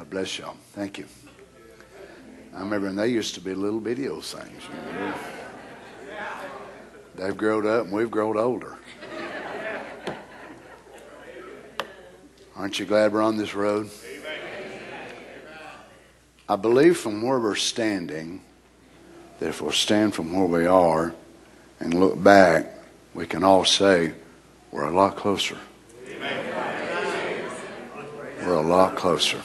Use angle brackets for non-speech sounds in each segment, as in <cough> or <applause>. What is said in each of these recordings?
God bless y'all. Thank you. I remember when they used to be little video things. You know. They've grown up and we've grown older. Aren't you glad we're on this road? I believe from where we're standing that if we'll stand from where we are and look back, we can all say we're a lot closer. We're a lot closer.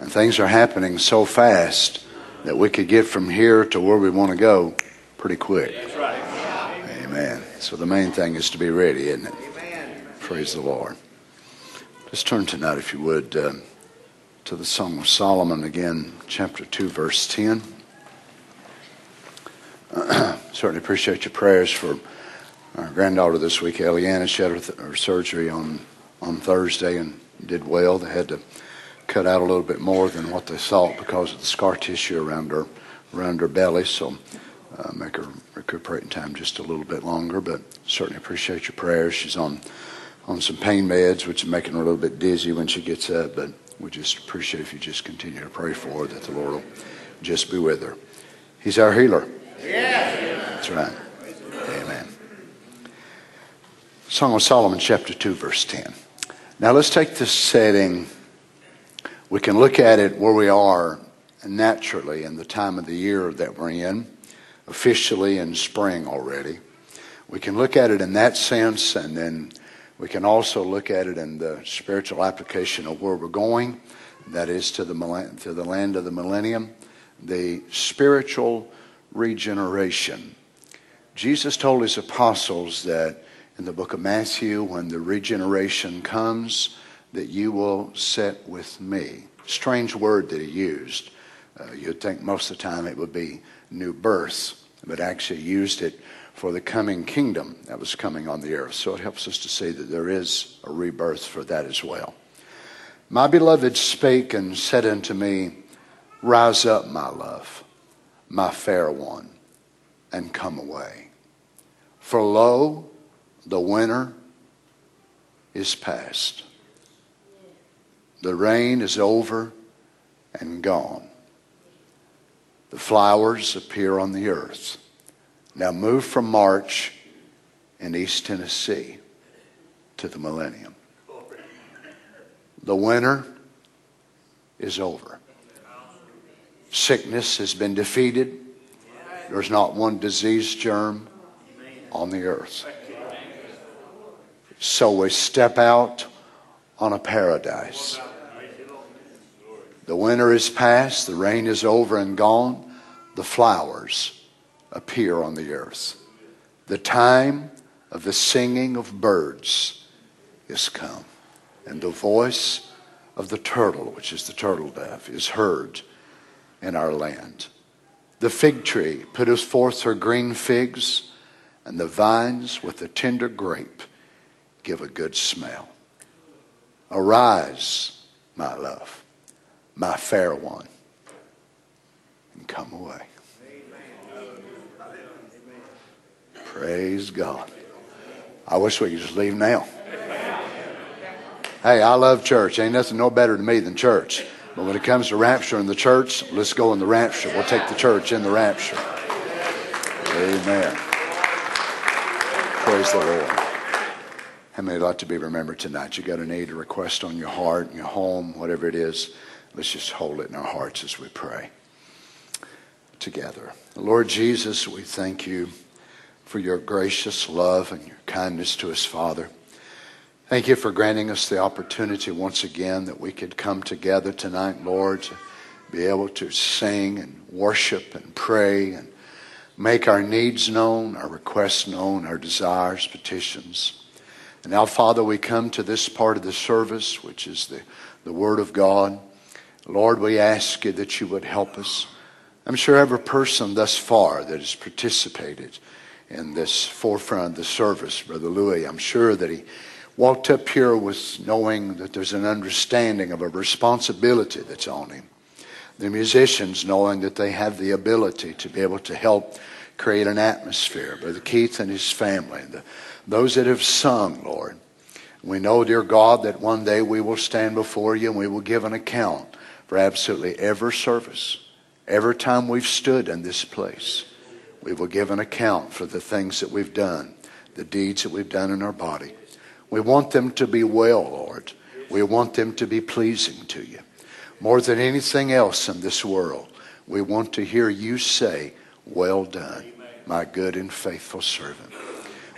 And things are happening so fast that we could get from here to where we want to go pretty quick. Amen. So the main thing is to be ready, isn't it? Praise the Lord. Just turn tonight, if you would, uh, to the Song of Solomon again, chapter 2, verse 10. <clears throat> Certainly appreciate your prayers for our granddaughter this week, Eliana. She had her, th- her surgery on, on Thursday and did well. They had to cut out a little bit more than what they thought because of the scar tissue around her around her belly. So uh, make her recuperating time just a little bit longer. But certainly appreciate your prayers. She's on on some pain meds, which is making her a little bit dizzy when she gets up. But we just appreciate if you just continue to pray for her that the Lord will just be with her. He's our healer. That's right. Amen. Song of Solomon, chapter 2, verse 10. Now let's take this setting. We can look at it where we are naturally in the time of the year that we're in, officially in spring already. We can look at it in that sense, and then we can also look at it in the spiritual application of where we're going. That is to the, to the land of the millennium, the spiritual regeneration. Jesus told his apostles that in the book of Matthew, when the regeneration comes, that you will sit with me. Strange word that he used. Uh, you'd think most of the time it would be new birth, but actually used it for the coming kingdom that was coming on the earth. So it helps us to see that there is a rebirth for that as well. My beloved spake and said unto me, Rise up, my love, my fair one, and come away. For lo, the winter is past. The rain is over and gone. The flowers appear on the earth. Now move from March in East Tennessee to the millennium. The winter is over. Sickness has been defeated. There's not one disease germ on the earth. So we step out on a paradise. The winter is past, the rain is over and gone, the flowers appear on the earth. The time of the singing of birds is come, and the voice of the turtle, which is the turtle dove, is heard in our land. The fig tree putteth forth her green figs, and the vines with the tender grape give a good smell. Arise, my love, my fair one, and come away. Praise God. I wish we could just leave now. Hey, I love church. Ain't nothing no better to me than church. But when it comes to rapture in the church, let's go in the rapture. We'll take the church in the rapture. Amen. Praise the Lord. How many like to be remembered tonight? You got a need, a request on your heart, in your home, whatever it is. Let's just hold it in our hearts as we pray together. Lord Jesus, we thank you for your gracious love and your kindness to us, Father. Thank you for granting us the opportunity once again that we could come together tonight, Lord, to be able to sing and worship and pray and make our needs known, our requests known, our desires, petitions. And now, Father, we come to this part of the service, which is the, the Word of God. Lord, we ask you that you would help us. I'm sure every person thus far that has participated in this forefront of the service, Brother Louis, I'm sure that he walked up here with knowing that there's an understanding of a responsibility that's on him. The musicians knowing that they have the ability to be able to help create an atmosphere. Brother Keith and his family, the, those that have sung, Lord, We know, dear God, that one day we will stand before you and we will give an account for absolutely every service, every time we've stood in this place. We will give an account for the things that we've done, the deeds that we've done in our body. We want them to be well, Lord. We want them to be pleasing to you. More than anything else in this world, we want to hear you say, Well done, my good and faithful servant.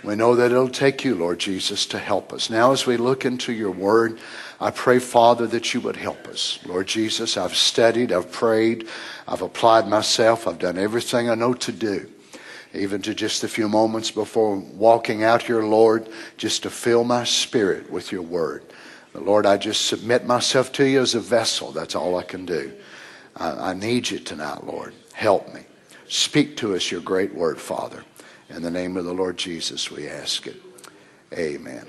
We know that it'll take you, Lord Jesus, to help us. Now, as we look into your word, I pray, Father, that you would help us. Lord Jesus, I've studied, I've prayed, I've applied myself, I've done everything I know to do. Even to just a few moments before walking out here, Lord, just to fill my spirit with your word. But Lord, I just submit myself to you as a vessel. That's all I can do. I, I need you tonight, Lord. Help me. Speak to us your great word, Father. In the name of the Lord Jesus, we ask it. Amen.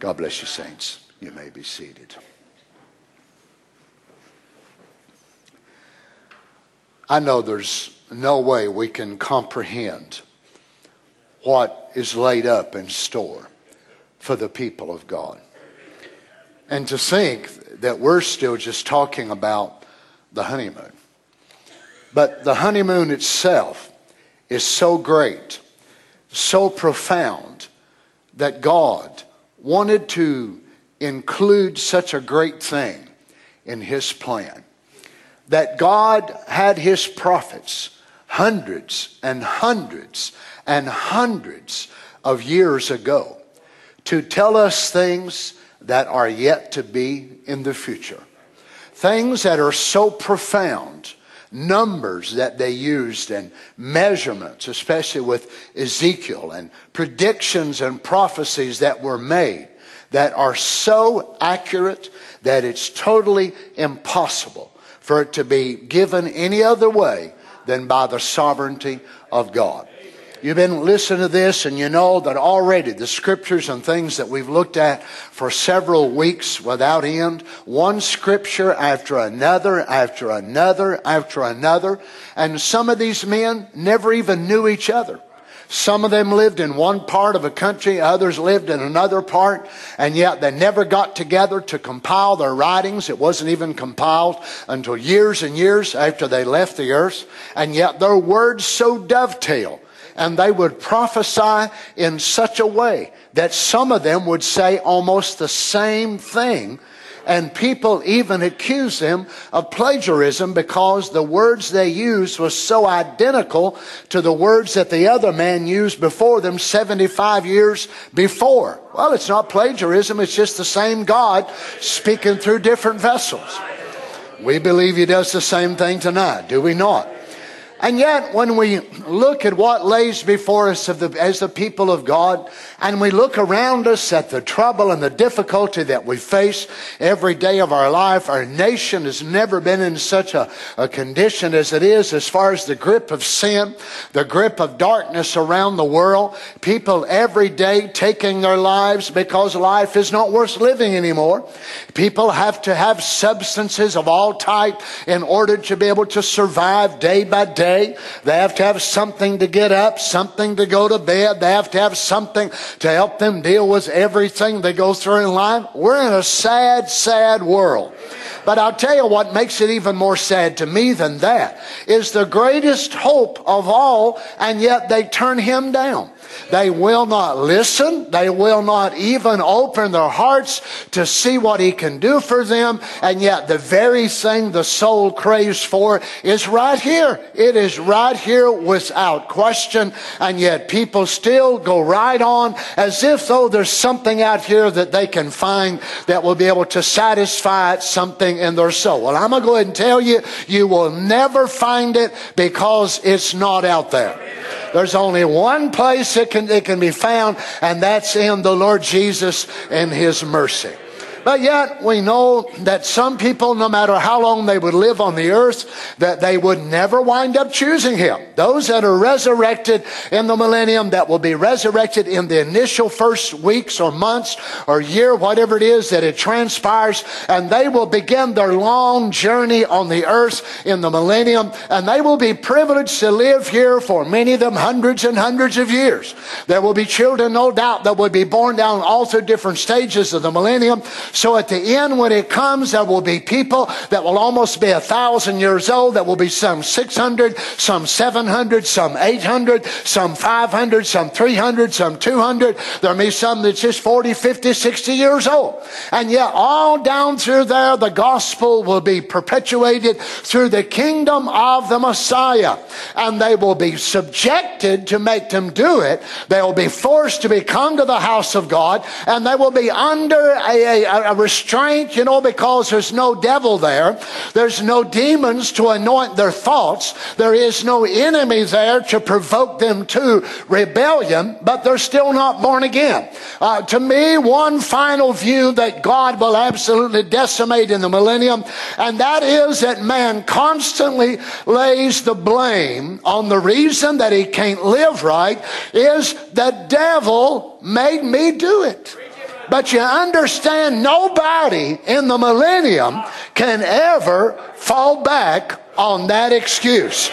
God bless you, saints. You may be seated. I know there's no way we can comprehend what is laid up in store for the people of God. And to think that we're still just talking about the honeymoon. But the honeymoon itself is so great so profound that God wanted to include such a great thing in his plan. That God had his prophets hundreds and hundreds and hundreds of years ago to tell us things that are yet to be in the future. Things that are so profound numbers that they used and measurements, especially with Ezekiel and predictions and prophecies that were made that are so accurate that it's totally impossible for it to be given any other way than by the sovereignty of God. You've been listening to this and you know that already the scriptures and things that we've looked at for several weeks without end, one scripture after another, after another, after another. And some of these men never even knew each other. Some of them lived in one part of a country, others lived in another part, and yet they never got together to compile their writings. It wasn't even compiled until years and years after they left the earth, and yet their words so dovetail and they would prophesy in such a way that some of them would say almost the same thing. And people even accuse them of plagiarism because the words they used was so identical to the words that the other man used before them 75 years before. Well, it's not plagiarism, it's just the same God speaking through different vessels. We believe he does the same thing tonight, do we not? And yet, when we look at what lays before us the, as the people of God, and we look around us at the trouble and the difficulty that we face every day of our life, our nation has never been in such a, a condition as it is as far as the grip of sin, the grip of darkness around the world. People every day taking their lives because life is not worth living anymore. People have to have substances of all type in order to be able to survive day by day day. They have to have something to get up, something to go to bed. They have to have something to help them deal with everything they go through in life. We're in a sad, sad world. But I'll tell you what makes it even more sad to me than that is the greatest hope of all, and yet they turn him down. They will not listen. They will not even open their hearts to see what He can do for them. And yet the very thing the soul craves for is right here. It is right here without question. And yet people still go right on as if though there's something out here that they can find that will be able to satisfy something in their soul. Well, I'm going to go ahead and tell you, you will never find it because it's not out there. There's only one place it can, it can be found, and that's in the Lord Jesus and His mercy. But yet we know that some people, no matter how long they would live on the earth, that they would never wind up choosing him. Those that are resurrected in the millennium, that will be resurrected in the initial first weeks or months or year, whatever it is that it transpires, and they will begin their long journey on the earth in the millennium, and they will be privileged to live here for many of them hundreds and hundreds of years. There will be children, no doubt, that will be born down all through different stages of the millennium. So at the end, when it comes, there will be people that will almost be a thousand years old. That will be some 600, some 700, some 800, some 500, some 300, some 200. There'll be some that's just 40, 50, 60 years old. And yet all down through there, the gospel will be perpetuated through the kingdom of the Messiah. And they will be subjected to make them do it. They will be forced to become to the house of God and they will be under a, a, a restraint, you know, because there's no devil there. There's no demons to anoint their thoughts. There is no enemy there to provoke them to rebellion, but they're still not born again. Uh, to me, one final view that God will absolutely decimate in the millennium, and that is that man constantly lays the blame on the reason that he can't live right is the devil made me do it. But you understand, nobody in the millennium can ever fall back on that excuse.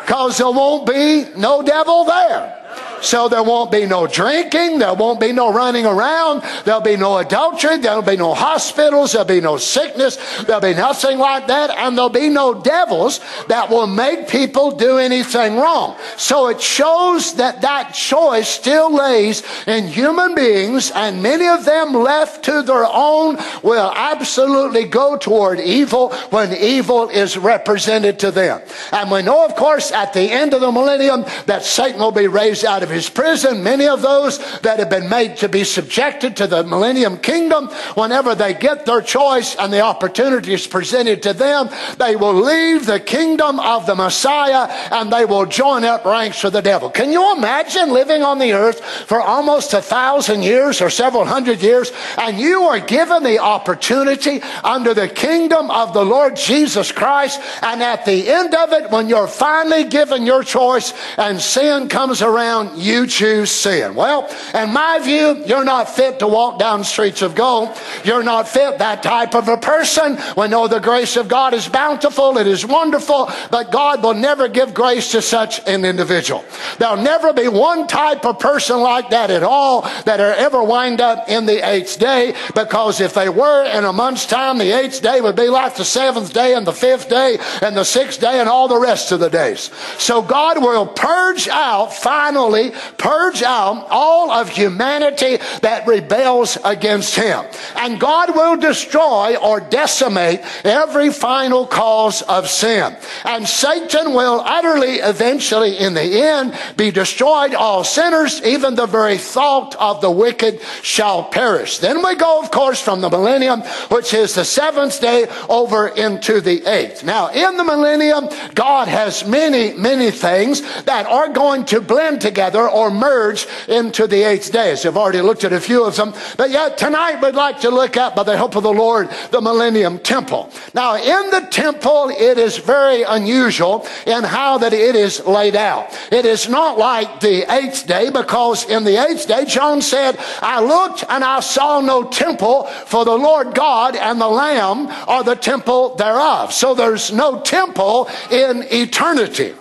Because there won't be no devil there. So there won't be no drinking. There won't be no running around. There'll be no adultery. There'll be no hospitals. There'll be no sickness. There'll be nothing like that. And there'll be no devils that will make people do anything wrong. So it shows that that choice still lays in human beings and many of them left to their own will absolutely go toward evil when evil is represented to them. And we know, of course, at the end of the millennium that Satan will be raised out of his prison. Many of those that have been made to be subjected to the millennium kingdom, whenever they get their choice and the opportunity is presented to them, they will leave the kingdom of the Messiah and they will join up ranks with the devil. Can you imagine living on the earth for almost a thousand years or several hundred years and you are given the opportunity under the kingdom of the Lord Jesus Christ and at the end of it, when you're finally given your choice and sin comes around, you choose sin. Well, in my view, you're not fit to walk down streets of gold. You're not fit that type of a person. We know the grace of God is bountiful, it is wonderful, but God will never give grace to such an individual. There'll never be one type of person like that at all that are ever wind up in the eighth day, because if they were in a month's time, the eighth day would be like the seventh day and the fifth day and the sixth day and all the rest of the days. So God will purge out finally purge out all of humanity that rebels against him. And God will destroy or decimate every final cause of sin. And Satan will utterly, eventually, in the end, be destroyed. All sinners, even the very thought of the wicked, shall perish. Then we go, of course, from the millennium, which is the seventh day, over into the eighth. Now, in the millennium, God has many, many things that are going to blend together or merge into the eighth days. I've already looked at a few of them, but yet tonight we'd like to look at, by the help of the Lord, the Millennium Temple. Now, in the temple, it is very unusual in how that it is laid out. It is not like the eighth day, because in the eighth day, John said, I looked and I saw no temple, for the Lord God and the Lamb are the temple thereof. So there's no temple in eternity.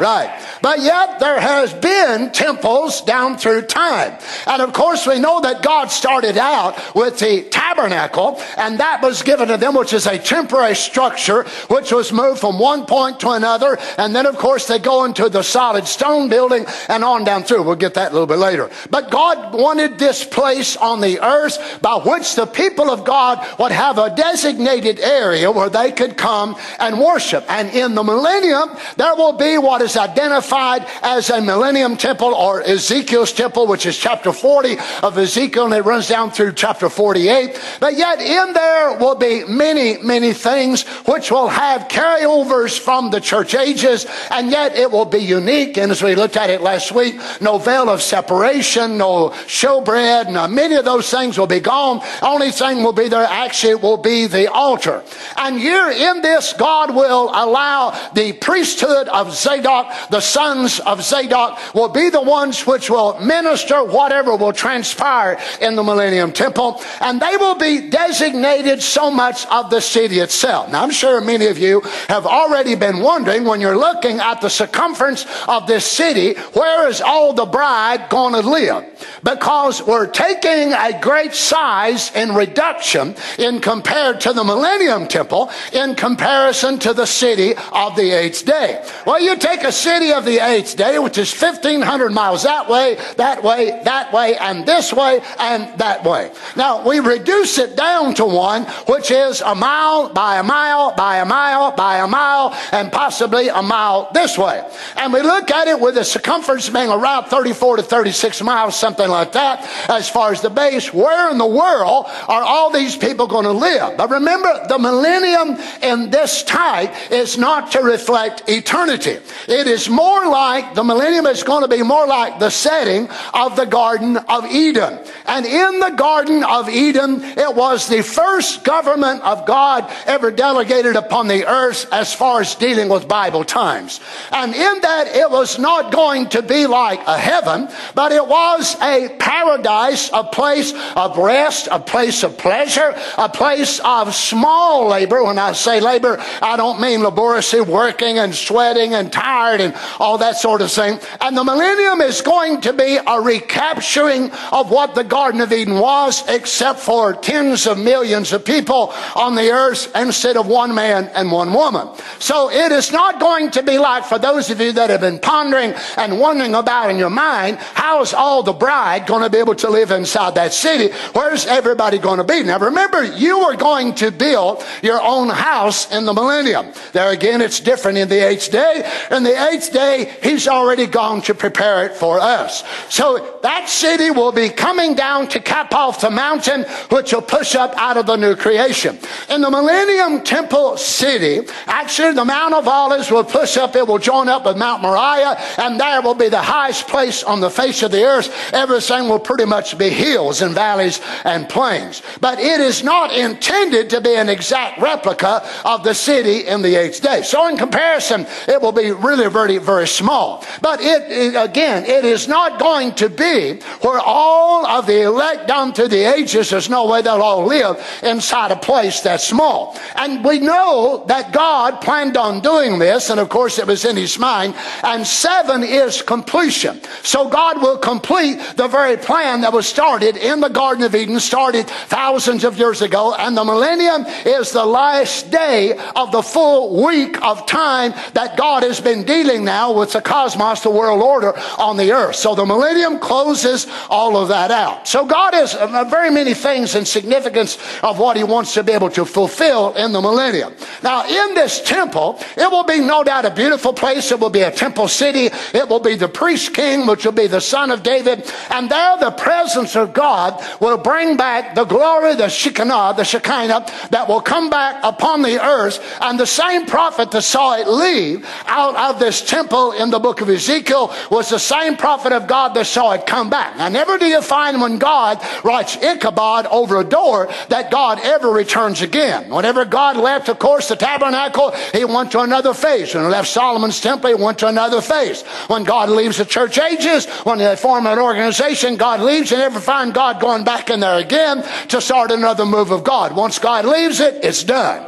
Right. But yet there has been temples down through time. And of course we know that God started out with the tabernacle and that was given to them, which is a temporary structure, which was moved from one point to another. And then of course they go into the solid stone building and on down through. We'll get that a little bit later. But God wanted this place on the earth by which the people of God would have a designated area where they could come and worship. And in the millennium, there will be what is was identified as a millennium temple or Ezekiel's temple, which is chapter 40 of Ezekiel, and it runs down through chapter 48. But yet in there will be many, many things which will have carryovers from the church ages, and yet it will be unique. And as we looked at it last week, no veil of separation, no showbread, no, many of those things will be gone. Only thing will be there actually will be the altar. And here in this, God will allow the priesthood of Zadok, the sons of Zadok, will be the ones which will minister whatever will transpire in the Millennium Temple. And they will be designated so much of the city itself. Now, I'm sure many of you have already been wondering when you're looking at the circumference of this city, where is all the bride going to live? Because we're taking a great size in reduction in compared to the Millennium Temple in comparison to the city of the eighth day. Well, you take a city of the eighth day, which is 1,500 miles that way, that way, that way, and this way, and that way. Now, we reduce it down to one, which is a mile by a mile by a mile by a mile, and possibly a mile this way. And we look at it with the circumference being around 34 to 36 miles, something like that, as far as the base. Where in the world are all these people going to live? But remember, the millennium in this type is not to reflect eternity. It is more like, the millennium is going to be more like the setting of the Garden of Eden. And in the Garden of Eden, it was the first government of God ever delegated upon the earth as far as dealing with Bible times. And in that, it was not going to be like a heaven, but it was a paradise, a place of rest, a place of pleasure, a place of small labor. When I say labor, I don't mean laboriously working and sweating and tired and all that sort of thing. And the millennium is going to be a recapturing of what the Garden of Eden was, except for tens of millions of people on the earth instead of one man and one woman. So it is not going to be like for those of you that have been pondering and wondering about in your mind, how is all the bride going to be able to live inside that city? Where's everybody going to be? Now remember, you are going to build your own house in the millennium. There again, it's different in the eighth day. In the eighth day, he's already gone to prepare it for us. So that city will be coming down to cap off the mountain, which will push up out of the new creation. In the millennium temple city, actually the Mount of Olives will push up, it will join up with Mount Moriah, and there will be the highest place on the face of the earth. Everything will pretty much be hills and valleys and plains. But it is not intended to be an exact replica of the city in the eighth day. So in comparison, it will be really very, very small. But it, it again, it is not going to be where all of the elect down through the ages, there's no way they'll all live inside a place that's small. And we know that God planned on doing this, and of course it was in his mind, and seven is completion. So God will complete the very plan that was started in the Garden of Eden, started thousands of years ago, and the millennium is the last day of the full week of time that God has been dealing now with the cosmos, the world order on the earth. So the millennium closes all of that out. So God has uh, very many things in significance of what he wants to be able to fulfill in the millennium. Now in this temple, it will be no doubt a beautiful place. It will be a temple city. It will be the priest king, which will be the son of David. And there the presence of God will bring back the glory, the Shekinah, the Shekinah that will come back upon the earth. And the same prophet that saw it leave out of this temple in the book of Ezekiel was the same prophet of God that saw it come back. Now never do you find when God writes Ichabod over a door that God ever returns again. Whenever God left, of course, the tabernacle, he went to another phase. When he left Solomon's temple, he went to another phase. When God leaves the church ages, when they form an organization, God leaves. You never find God going back in there again to start another move of God. Once God leaves it, it's done.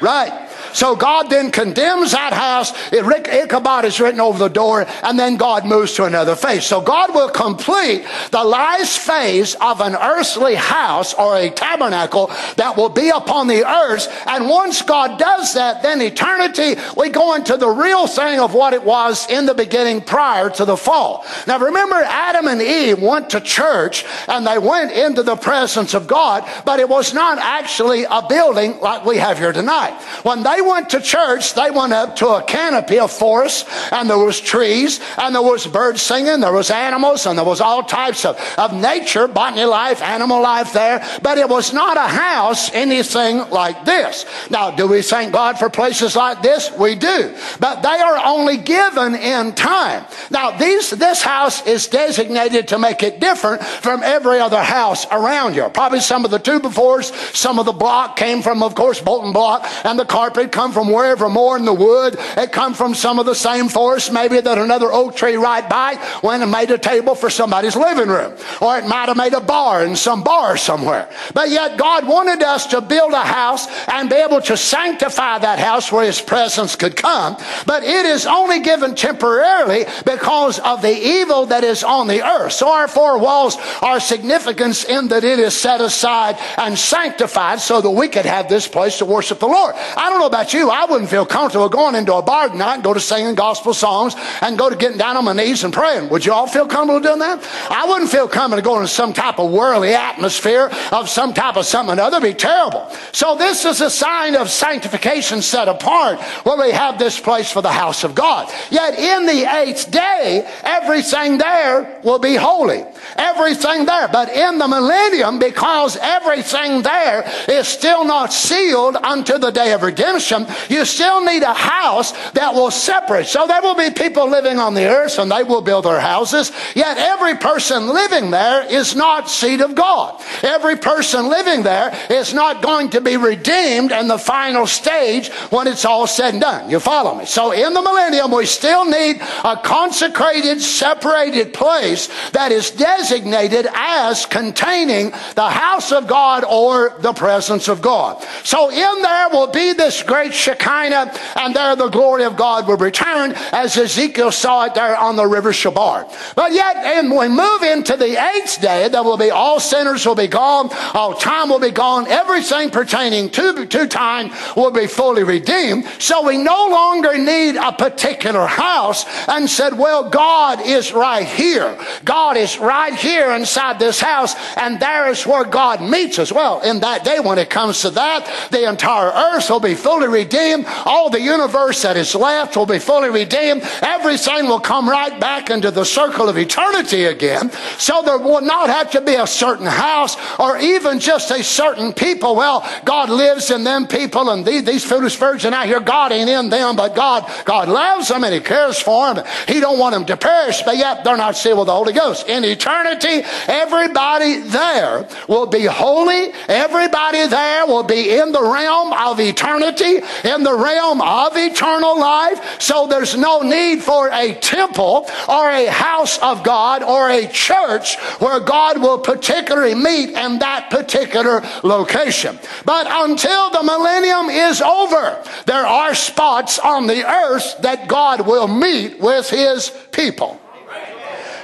Right? So God then condemns that house. Ichabod is written over the door, and then God moves to another phase. So God will complete the last phase of an earthly house or a tabernacle that will be upon the earth. And once God does that, then eternity, we go into the real thing of what it was in the beginning prior to the fall. Now remember, Adam and Eve went to church and they went into the presence of God, but it was not actually a building like we have here tonight. When they went to church, they went up to a canopy of forest, and there was trees, and there was birds singing, there was animals, and there was all types of, of nature, botany life, animal life there, but it was not a house, anything like this. Now, do we thank God for places like this? We do. But they are only given in time. Now, these, this house is designated to make it different from every other house around here. Probably some of the two befores, some of the block came from, of course, Bolton block, and the carpet come from wherever more in the wood. It come from some of the same forest, maybe that another oak tree right by went and made a table for somebody's living room. Or it might have made a bar in some bar somewhere. But yet God wanted us to build a house and be able to sanctify that house where His presence could come. But it is only given temporarily because of the evil that is on the earth. So our four walls are significant in that it is set aside and sanctified so that we could have this place to worship the Lord. I don't know about you. I wouldn't feel comfortable going into a bar tonight and go to singing gospel songs and go to getting down on my knees and praying. Would you all feel comfortable doing that? I wouldn't feel comfortable going to some type of worldly atmosphere of some type of something or another. It'd be terrible. So this is a sign of sanctification set apart where we have this place for the house of God. Yet in the eighth day, everything there will be holy. Everything there. But in the millennium, because everything there is still not sealed unto the day of redemption, you still need a house that will separate. So there will be people living on the earth and they will build their houses. Yet every person living there is not seed of God. Every person living there is not going to be redeemed in the final stage when it's all said and done. You follow me? So in the millennium, we still need a consecrated, separated place that is designated as containing the house of God or the presence of God. So in there will be this great Shekinah, and there the glory of God will return as Ezekiel saw it there on the river Chebar. But yet, and we move into the eighth day, there will be all sinners will be gone, all time will be gone, everything pertaining to, to time will be fully redeemed. So we no longer need a particular house and said, well, God is right here. God is right here inside this house, and there is where God meets us. Well, in that day, when it comes to that, the entire earth will be fully redeemed. All the universe that is left will be fully redeemed. Everything will come right back into the circle of eternity again. So there will not have to be a certain house or even just a certain people. Well, God lives in them people, and these, these foolish virgins out here, God ain't in them, but God, God loves them and He cares for them. He don't want them to perish, but yet they're not sealed with the Holy Ghost. In eternity, everybody there will be holy. Everybody there will be in the realm of eternity, in the realm of eternal life. So there's no need for a temple or a house of God or a church where God will particularly meet in that particular location. But until the millennium is over, there are spots on the earth that God will meet with his people.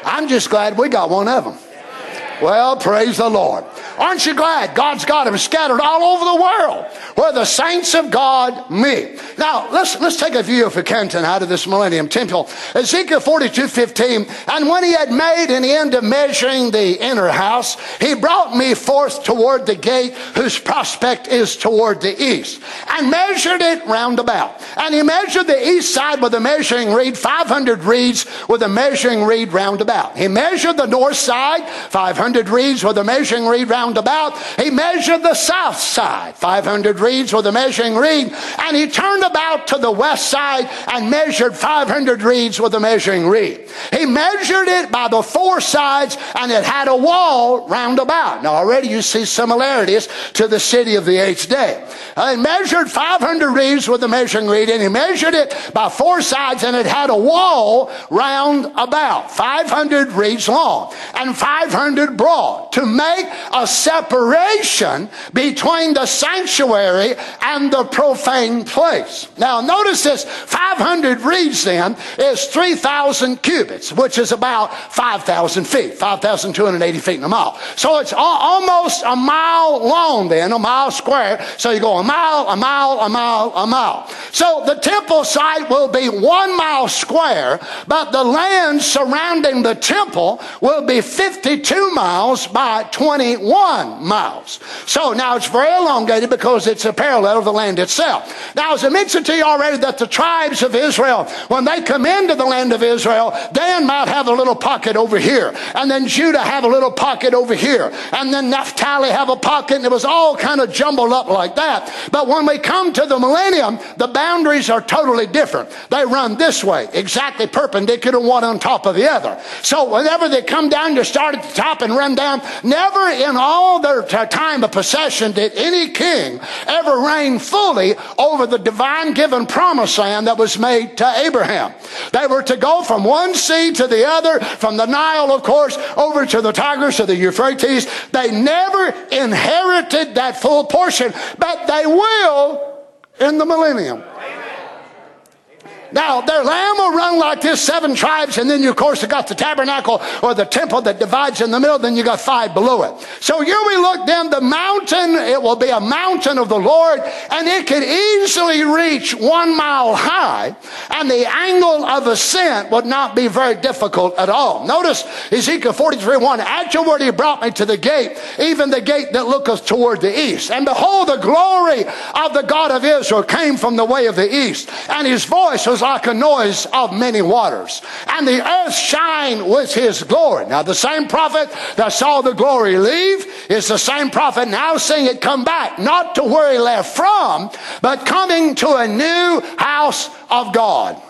I'm just glad we got one of them. Well, praise the Lord. Aren't you glad God's got them scattered all over the world where the saints of God meet? Now, let's, let's take a view, if we can, tonight of this millennium temple. Ezekiel 42 15. And when he had made an end of measuring the inner house, he brought me forth toward the gate whose prospect is toward the east, and measured it round about. And he measured the east side with a measuring reed, 500 reeds with a measuring reed round about. He measured the north side, 500 reeds with a measuring reed round about. He measured the south side, 500 reeds with a measuring reed, and he turned about to the west side and measured 500 reeds with a measuring reed. He measured it by the four sides, and it had a wall round about. Now already you see similarities to the city of the eighth day. Uh, he measured 500 reeds with a measuring reed, and he measured it by four sides, and it had a wall round about, 500 reeds long and 500 broad, to make a separation between the sanctuary and the profane place. Now, notice this 500 reeds then is 3,000 cubits, which is about 5,000 feet, 5,280 feet in a mile. So it's almost a mile long then, a mile square. So you go a mile, a mile, a mile, a mile. So the temple site will be one mile square, but the land surrounding the temple will be 52 miles by 21 miles. So now it's very elongated because it's a parallel of the land itself. Now, as I mentioned to you already, that the tribes of Israel, when they come into the land of Israel, Dan might have a little pocket over here, and then Judah have a little pocket over here, and then Naphtali have a pocket, and it was all kind of jumbled up like that. But when we come to the millennium, the boundaries are totally different. They run this way, exactly perpendicular, one on top of the other. So whenever they come down, you start at the top and run down. Never in all their time of possession did any king ever reign fully over the divine given promised land that was made to Abraham. They were to go from one sea to the other, from the Nile, of course, over to the Tigris or the Euphrates. They never inherited that full portion, but they will in the millennium. Now, their lamb will run like this, seven tribes, and then you, of course, have got the tabernacle or the temple that divides in the middle, then you got five below it. So here we look then, the mountain, it will be a mountain of the Lord, and it could easily reach one mile high, and the angle of ascent would not be very difficult at all. Notice Ezekiel 43 1, afterward he brought me to the gate, even the gate that looketh toward the east. And behold, the glory of the God of Israel came from the way of the east, and his voice was like a noise of many waters. And the earth shined with his glory. Now, the same prophet that saw the glory leave is the same prophet now seeing it come back, not to where he left from, but coming to a new house of God.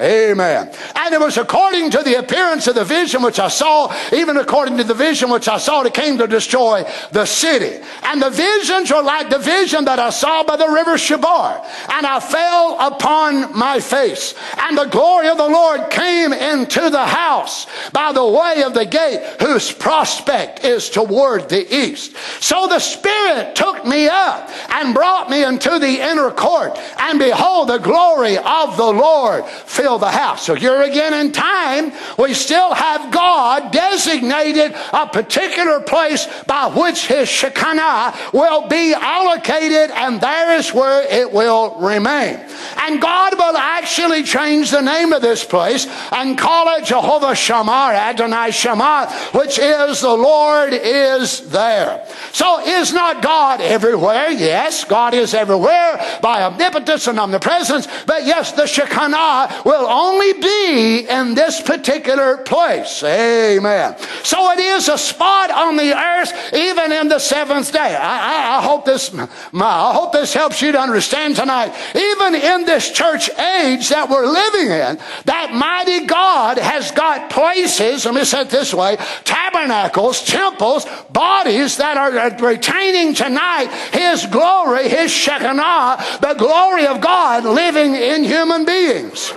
Amen. And it was according to the appearance of the vision which I saw, even according to the vision which I saw, it came to destroy the city. And the visions were like the vision that I saw by the river Chebar. And I fell upon my face. And the glory of the Lord came into the house by the way of the gate, whose prospect is toward the east. So the Spirit took me up and brought me into the inner court. And behold, the glory of the Lord filled the house. So here again in time, we still have God designated a particular place by which his Shekinah will be allocated, and there is where it will remain. And God will actually change the name of this place and call it Jehovah Shammah, Adonai Shammah, which is the Lord is there. So is not God everywhere? Yes, God is everywhere by omnipotence and omnipresence, but yes, the Shekinah will only be in this particular place. Amen. So it is a spot on the earth, even in the seventh day. I, I, I hope this, I hope this helps you to understand tonight. Even in this church age that we're living in, that mighty God has got places, let me say it this way, tabernacles, temples, bodies that are retaining tonight His glory, His Shekinah, the glory of God living in human beings.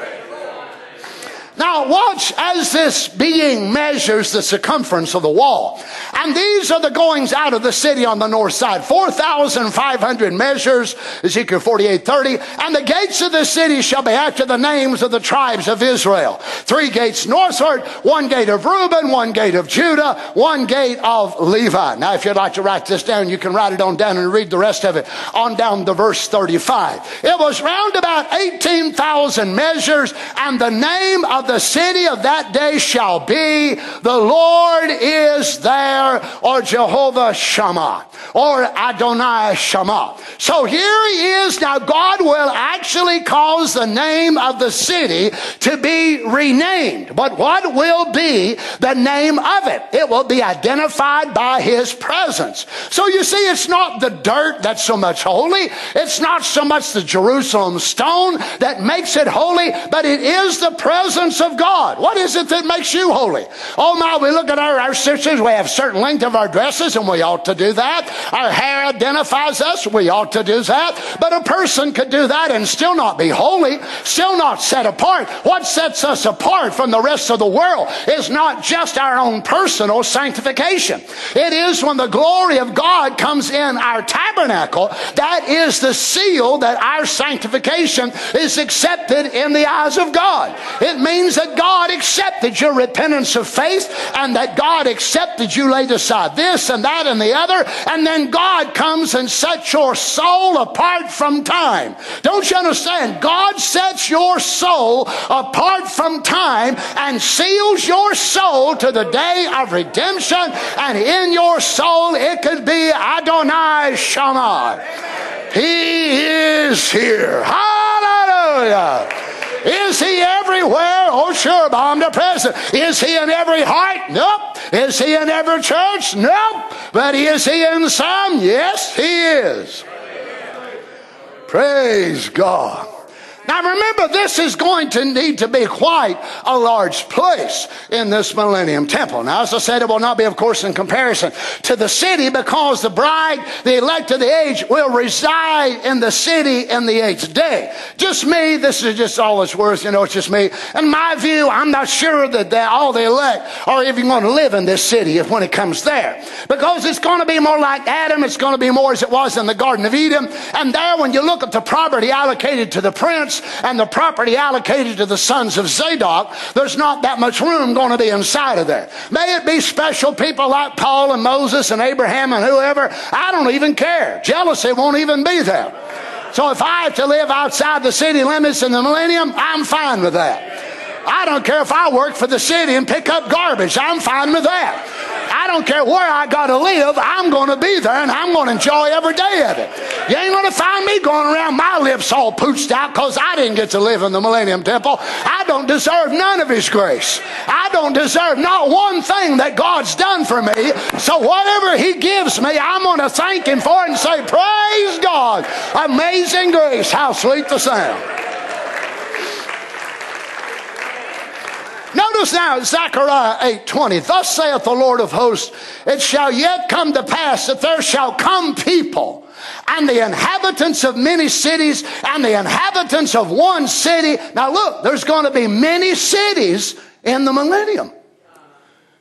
Now, watch as this being measures the circumference of the wall. And these are the goings out of the city on the north side 4,500 measures, Ezekiel 48 30. And the gates of the city shall be after the names of the tribes of Israel. Three gates northward, one gate of Reuben, one gate of Judah, one gate of Levi. Now, if you'd like to write this down, you can write it on down and read the rest of it on down to verse 35. It was round about 18,000 measures, and the name of the city of that day shall be, the Lord is there, or Jehovah Shammah, or Adonai Shammah. So here he is. Now God will actually cause the name of the city to be renamed. But what will be the name of it? It will be identified by his presence. So you see, it's not the dirt that's so much holy. It's not so much the Jerusalem stone that makes it holy, but it is the presence of God. What is it that makes you holy? Oh my, we look at our, our sisters, we have certain length of our dresses, and we ought to do that. Our hair identifies us, we ought to do that. But a person could do that and still not be holy, still not set apart. What sets us apart from the rest of the world is not just our own personal sanctification. It is when the glory of God comes in our tabernacle, that is the seal that our sanctification is accepted in the eyes of God. It means means that God accepted your repentance of faith and that God accepted you laid aside this and that and the other. And then God comes and sets your soul apart from time. Don't you understand? God sets your soul apart from time and seals your soul to the day of redemption. And in your soul, it could be Adonai Shammah. He is here. Hallelujah. Is he everywhere? Oh, sure, omnipresent. Is he in every heart? Nope. Is he in every church? Nope. But is he in some? Yes, he is. Praise God. Now remember, this is going to need to be quite a large place in this millennium temple. Now, as I said, it will not be, of course, in comparison to the city because the bride, the elect of the age, will reside in the city in the eighth day. Just me, this is just all it's worth, you know, it's just me. In my view, I'm not sure that all the elect are even going to live in this city if when it comes there. Because it's going to be more like Adam, it's going to be more as it was in the Garden of Eden. And there, when you look at the property allocated to the prince, and the property allocated to the sons of Zadok, there's not that much room going to be inside of there. May it be special people like Paul and Moses and Abraham and whoever. I don't even care. Jealousy won't even be there. So if I have to live outside the city limits in the millennium, I'm fine with that. I don't care if I work for the city and pick up garbage. I'm fine with that. Don't care where I got to live, I'm going to be there and I'm going to enjoy every day of it. You ain't going to find me going around my lips all pooched out because I didn't get to live in the Millennium Temple. I don't deserve none of His grace. I don't deserve not one thing that God's done for me. So whatever He gives me, I'm going to thank Him for it and say, Praise God. Amazing grace. How sweet the sound. Notice now Zechariah 8:20. Thus saith the Lord of hosts, it shall yet come to pass that there shall come people and the inhabitants of many cities and the inhabitants of one city. Now look, there's going to be many cities in the millennium.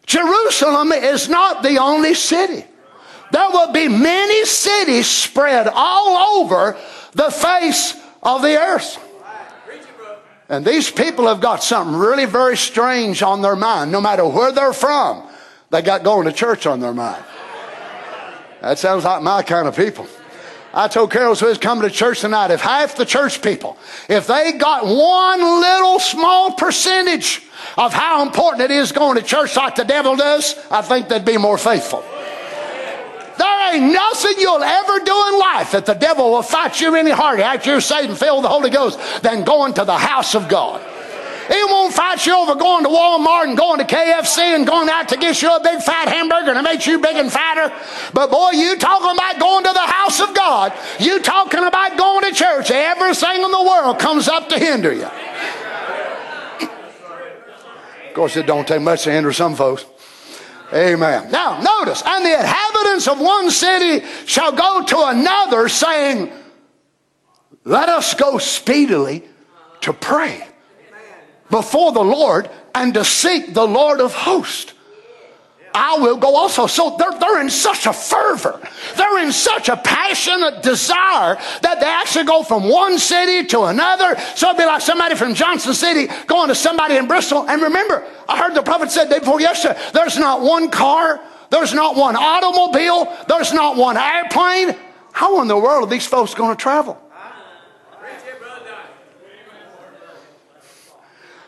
Jerusalem is not the only city. There will be many cities spread all over the face of the earth. And these people have got something really very strange on their mind, no matter where they're from. They got going to church on their mind. That sounds like my kind of people. I told Carol who's coming to church tonight, if half the church people, if they got one little small percentage of how important it is going to church like the devil does, I think they'd be more faithful. There ain't nothing you'll ever do in life that the devil will fight you any harder after you're saved and filled with the Holy Ghost than going to the house of God. He won't fight you over going to Walmart and going to KFC and going out to get you a big fat hamburger and it makes you big and fatter. But boy, you talking about going to the house of God. You talking about going to church. Everything in the world comes up to hinder you. Of course, it don't take much to hinder some folks. Amen. Now, notice, and the inhabitants of one city shall go to another, saying, Let us go speedily to pray before the Lord and to seek the Lord of hosts. I will go also. So they're, they're in such a fervor. They're in such a passionate desire that they actually go from one city to another. So it'd be like somebody from Johnson City going to somebody in Bristol. And remember, I heard the prophet said day before yesterday, there's not one car, there's not one automobile, there's not one airplane. How in the world are these folks going to travel?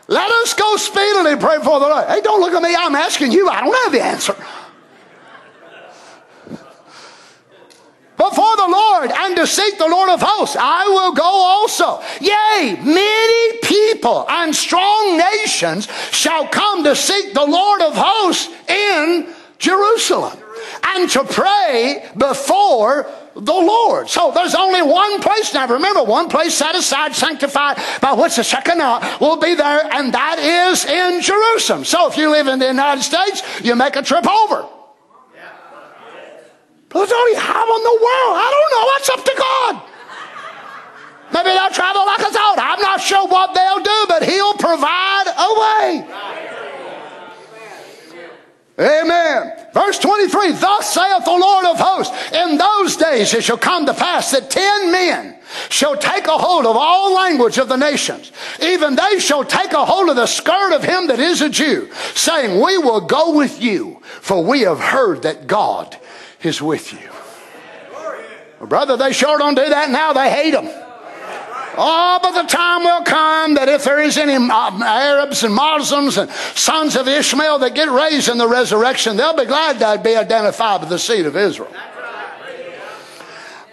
Let us go speedily pray for the Lord. Hey, don't look at me. I'm asking you. I don't have the answer. Before the Lord and to seek the Lord of hosts, I will go also. Yea, many people and strong nations shall come to seek the Lord of hosts in Jerusalem and to pray before the Lord. So there's only one place now. Remember, one place set aside, sanctified, by which the Shekinah will be there, and that is in Jerusalem. So if you live in the United States, you make a trip over. But only how in the world? I don't know. That's up to God. Maybe they'll travel like a thought. I'm not sure what they'll do, but He'll provide a way. Amen. Verse 23, thus saith the Lord of hosts, in those days it shall come to pass that ten men shall take a hold of all language of the nations. Even they shall take a hold of the skirt of him that is a Jew, saying, We will go with you, for we have heard that God is with you. Well, brother, they sure don't do that now. They hate them. Oh, but the time will come that if there is any uh, Arabs and Muslims and sons of Ishmael that get raised in the resurrection, they'll be glad to be identified with the seed of Israel.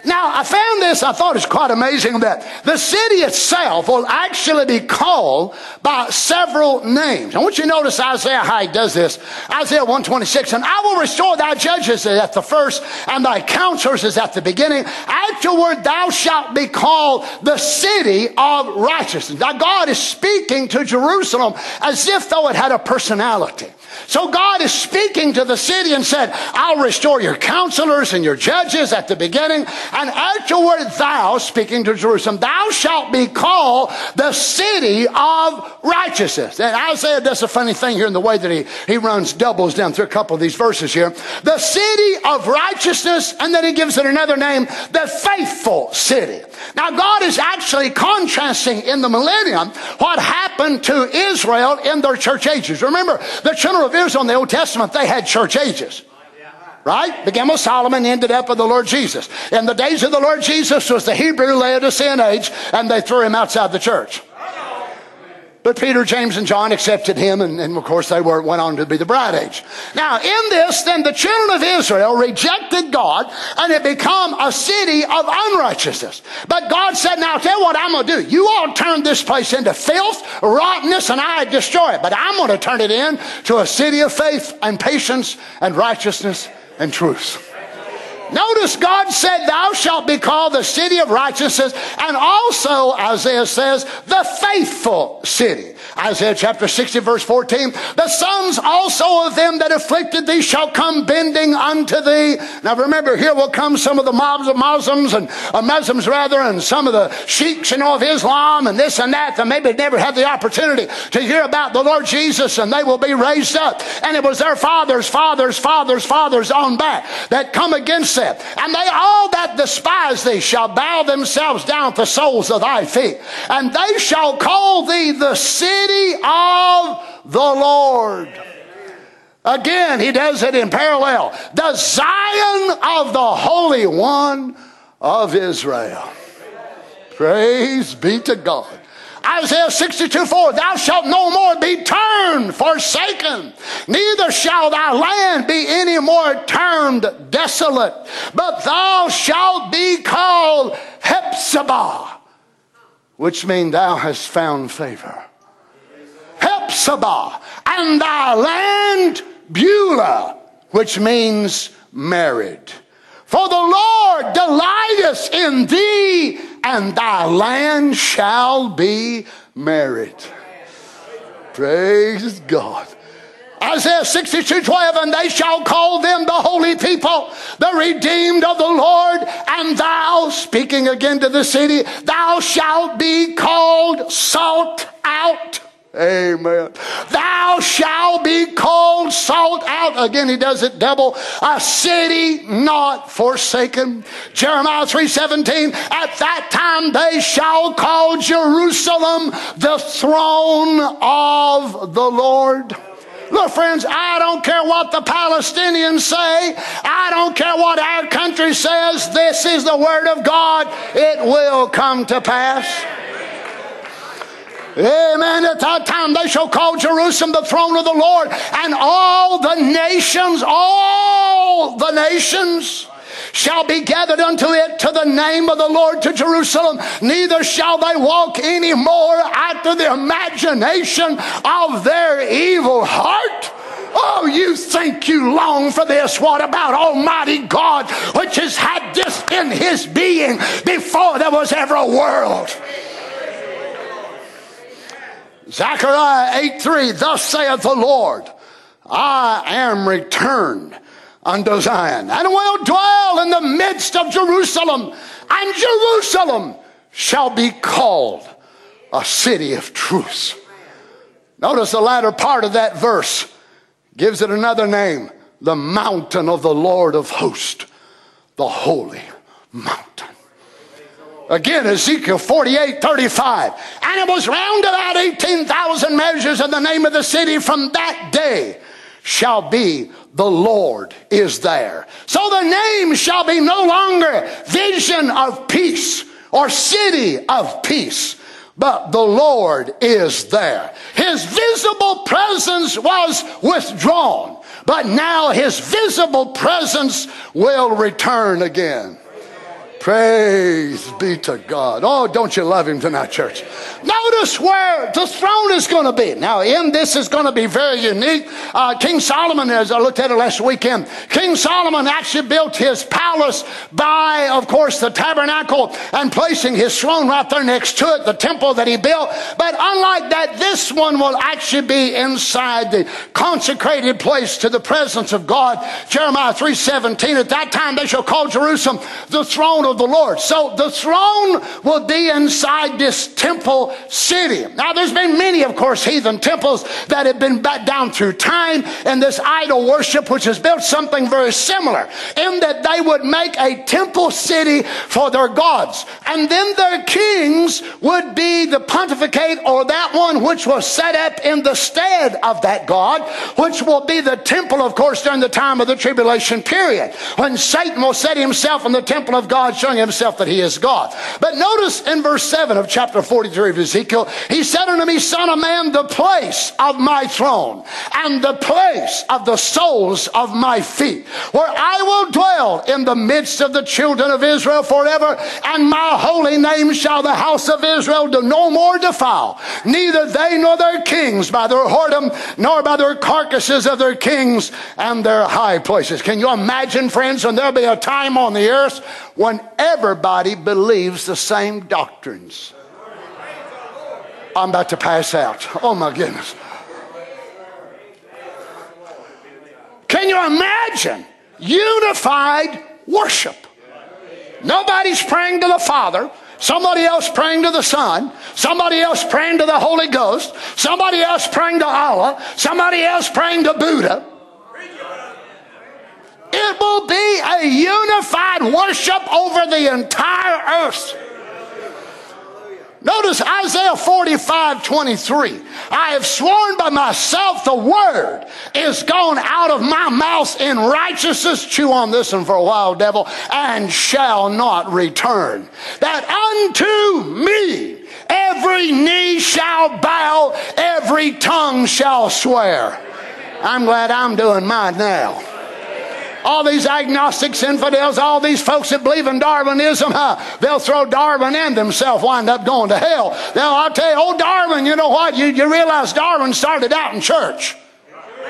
Now, I found this, I thought it's quite amazing that the city itself will actually be called by several names. I want you to notice Isaiah how he does this. Isaiah 126, and I will restore thy judges at the first, and thy counselors is at the beginning. Afterward, thou shalt be called the city of righteousness. Now, God is speaking to Jerusalem as if though it had a personality. So God is speaking to the city and said, I'll restore your counselors and your judges at the beginning. And afterward, thou, speaking to Jerusalem, thou shalt be called the city of righteousness. And Isaiah does a funny thing here in the way that he, he runs doubles down through a couple of these verses here. The city of righteousness, and then he gives it another name, the faithful city. Now, God is actually contrasting in the millennium what happened to Israel in their church ages. Remember, the children of Israel in the Old Testament, they had church ages. Right? Began with Solomon, ended up with the Lord Jesus. In the days of the Lord Jesus was the Hebrew Laodicean age, and they threw him outside the church. But Peter, James, and John accepted him, and, and, of course they were, went on to be the bride age. Now, in this, then the children of Israel rejected God, and it became a city of unrighteousness. But God said, now tell what I'm going to do. You all turn this place into filth, rottenness, and I destroy it. But I'm going to turn it in to a city of faith and patience and righteousness and truth. Notice God said, Thou shalt be called the city of righteousness, and also, Isaiah says, the faithful city. Isaiah chapter 60, verse 14. The sons also of them that afflicted thee shall come bending unto thee. Now remember, here will come some of the mobs of Muslims and uh, Muslims rather, and some of the sheiks, you know, of Islam and this and that that maybe never had the opportunity to hear about the Lord Jesus, and they will be raised up. And it was their fathers, fathers, fathers, fathers on back that come against them. And they all that despise thee shall bow themselves down at the soles of thy feet. And they shall call thee the city of the Lord. Again, he does it in parallel. The Zion of the Holy One of Israel. Praise be to God. Isaiah 62 4, thou shalt no more be turned forsaken, neither shall thy land be any more termed desolate, but thou shalt be called Hephzibah, which means thou hast found favor. Hephzibah, and thy land Beulah, which means married. For the Lord delighteth in thee, and thy land shall be married. Praise God. Isaiah 62 12, and they shall call them the holy people, the redeemed of the Lord, and thou, speaking again to the city, thou shalt be called salt out Amen. Thou shalt be called salt out. Again, he does it double. A city not forsaken. Jeremiah 3.17. At that time they shall call Jerusalem the throne of the Lord. Look, friends, I don't care what the Palestinians say. I don't care what our country says. This is the word of God. It will come to pass. Amen. At that time they shall call Jerusalem the throne of the Lord, and all the nations, all the nations shall be gathered unto it to the name of the Lord to Jerusalem. Neither shall they walk any more after the imagination of their evil heart. Oh, you think you long for this. What about Almighty God, which has had this in his being before there was ever a world? Zechariah 8 3, thus saith the Lord, I am returned unto Zion, and will dwell in the midst of Jerusalem, and Jerusalem shall be called a city of truth. Notice the latter part of that verse gives it another name the mountain of the Lord of hosts, the holy mountain. Again, Ezekiel 48 35. And it was round about 18,000 measures of the name of the city from that day shall be the Lord is there. So the name shall be no longer vision of peace or city of peace, but the Lord is there. His visible presence was withdrawn, but now his visible presence will return again. Praise be to God. Oh, don't you love him tonight, church? Notice where the throne is going to be. Now, in this is going to be very unique. Uh, King Solomon, as I looked at it last weekend, King Solomon actually built his palace by, of course, the tabernacle and placing his throne right there next to it, the temple that he built. But unlike that, this one will actually be inside the consecrated place to the presence of God. Jeremiah 3.17, at that time they shall call Jerusalem the throne of of the Lord. So the throne will be inside this temple city. Now, there's been many, of course, heathen temples that have been back down through time, and this idol worship, which has built something very similar, in that they would make a temple city for their gods, and then their kings would be the pontificate or that one which was set up in the stead of that God, which will be the temple, of course, during the time of the tribulation period, when Satan will set himself in the temple of God showing himself that he is God. But notice in verse 7 of chapter 43 of Ezekiel, he said unto me, Son of man, the place of my throne and the place of the soles of my feet, where I will dwell in the midst of the children of Israel forever, and my holy name shall the house of Israel do no more defile, neither they nor their kings by their whoredom, nor by their carcasses of their kings and their high places. Can you imagine, friends, when there'll be a time on the earth when everybody believes the same doctrines. I'm about to pass out. Oh my goodness. Can you imagine unified worship? Nobody's praying to the Father. Somebody else praying to the Son, somebody else praying to the Holy Ghost, somebody else praying to Allah, somebody else praying to Buddha. It will be a unified worship over the entire earth. Notice Isaiah 45 23. I have sworn by myself, the word is gone out of my mouth in righteousness. Chew on this one for a while, devil, and shall not return. That unto me every knee shall bow, every tongue shall swear. I'm glad I'm doing mine now all these agnostics, infidels, all these folks that believe in Darwinism, huh, they'll throw Darwin and themselves wind up going to hell. Now, I'll tell you, old Darwin, you know what? You, you realize Darwin started out in church.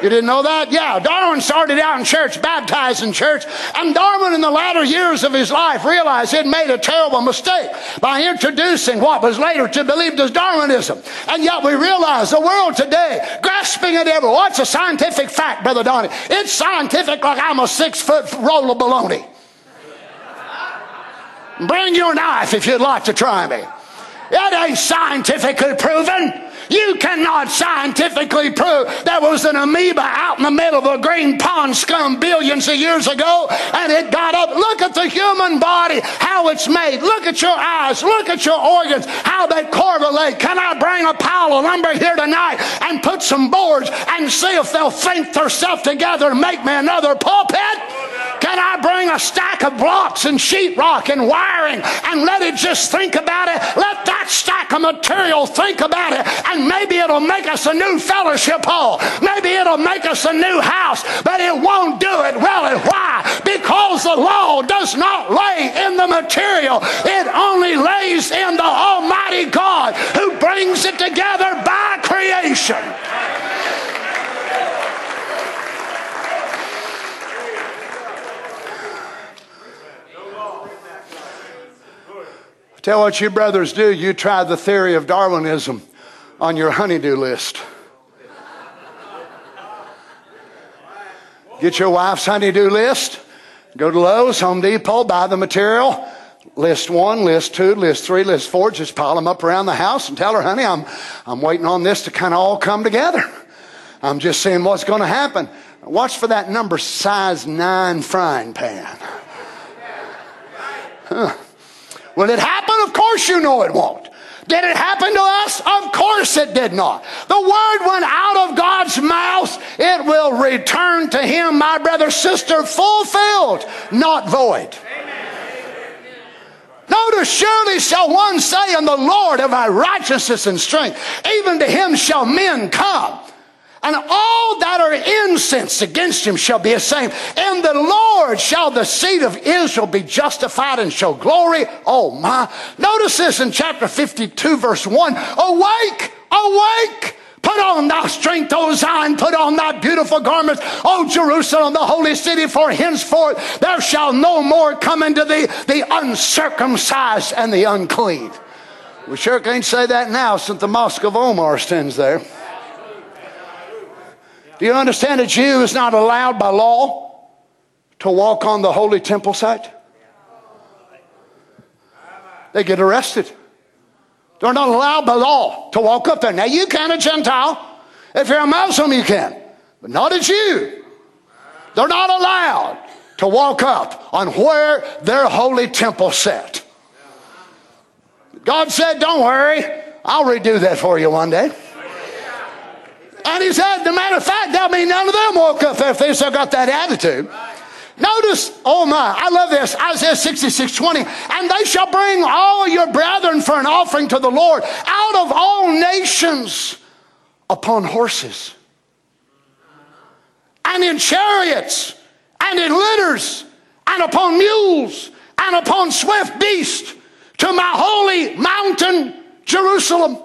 You didn't know that? Yeah, Darwin started out in church, baptized in church, and Darwin in the latter years of his life realized he'd made a terrible mistake by introducing what was later to be believed as Darwinism. And yet we realize the world today, grasping at every, what's a scientific fact, Brother Donnie? It's scientific like I'm a six foot roll of baloney. Bring your knife if you'd like to try me. It ain't scientifically proven. You cannot scientifically prove there was an amoeba out in the middle of a green pond scum billions of years ago and it got up. Look at the human body, how it's made. Look at your eyes. Look at your organs, how they correlate. Can I bring a pile of lumber here tonight and put some boards and see if they'll think themselves together and make me another pulpit? Can I bring a stack of blocks and sheetrock and wiring and let it just think about it? Let that stack of material think about it and maybe it'll make us a new fellowship hall. Maybe it'll make us a new house, but it won't do it well. And why? Because the law does not lay in the material, it only lays in the Almighty God who brings it together by creation. Tell what you brothers do. You try the theory of Darwinism on your honeydew list. Get your wife's honeydew list. Go to Lowe's, Home Depot, buy the material. List one, list two, list three, list four. Just pile them up around the house and tell her, honey, I'm, I'm waiting on this to kind of all come together. I'm just seeing what's going to happen. Watch for that number size nine frying pan. Huh. Will it happen? Of course you know it won't. Did it happen to us? Of course it did not. The word went out of God's mouth. It will return to him, my brother, sister, fulfilled, not void. Notice, surely shall one say in the Lord of our righteousness and strength, even to him shall men come. And all that are incensed against him shall be ashamed. In the Lord shall the seed of Israel be justified and show glory. Oh my. Notice this in chapter 52 verse 1. Awake! Awake! Put on thy strength, O Zion. Put on thy beautiful garments, O Jerusalem, the holy city. For henceforth there shall no more come into thee the uncircumcised and the unclean. We sure can't say that now since the Mosque of Omar stands there. Do you understand a Jew is not allowed by law to walk on the holy temple site? They get arrested. They're not allowed by law to walk up there. Now, you can, a Gentile. If you're a Muslim, you can, but not a Jew. They're not allowed to walk up on where their holy temple set. God said, Don't worry, I'll redo that for you one day. And he said, the matter of fact, that mean none of them walk up there if they still got that attitude. Notice, oh my, I love this. Isaiah 66 20. And they shall bring all your brethren for an offering to the Lord out of all nations upon horses and in chariots and in litters and upon mules and upon swift beasts to my holy mountain Jerusalem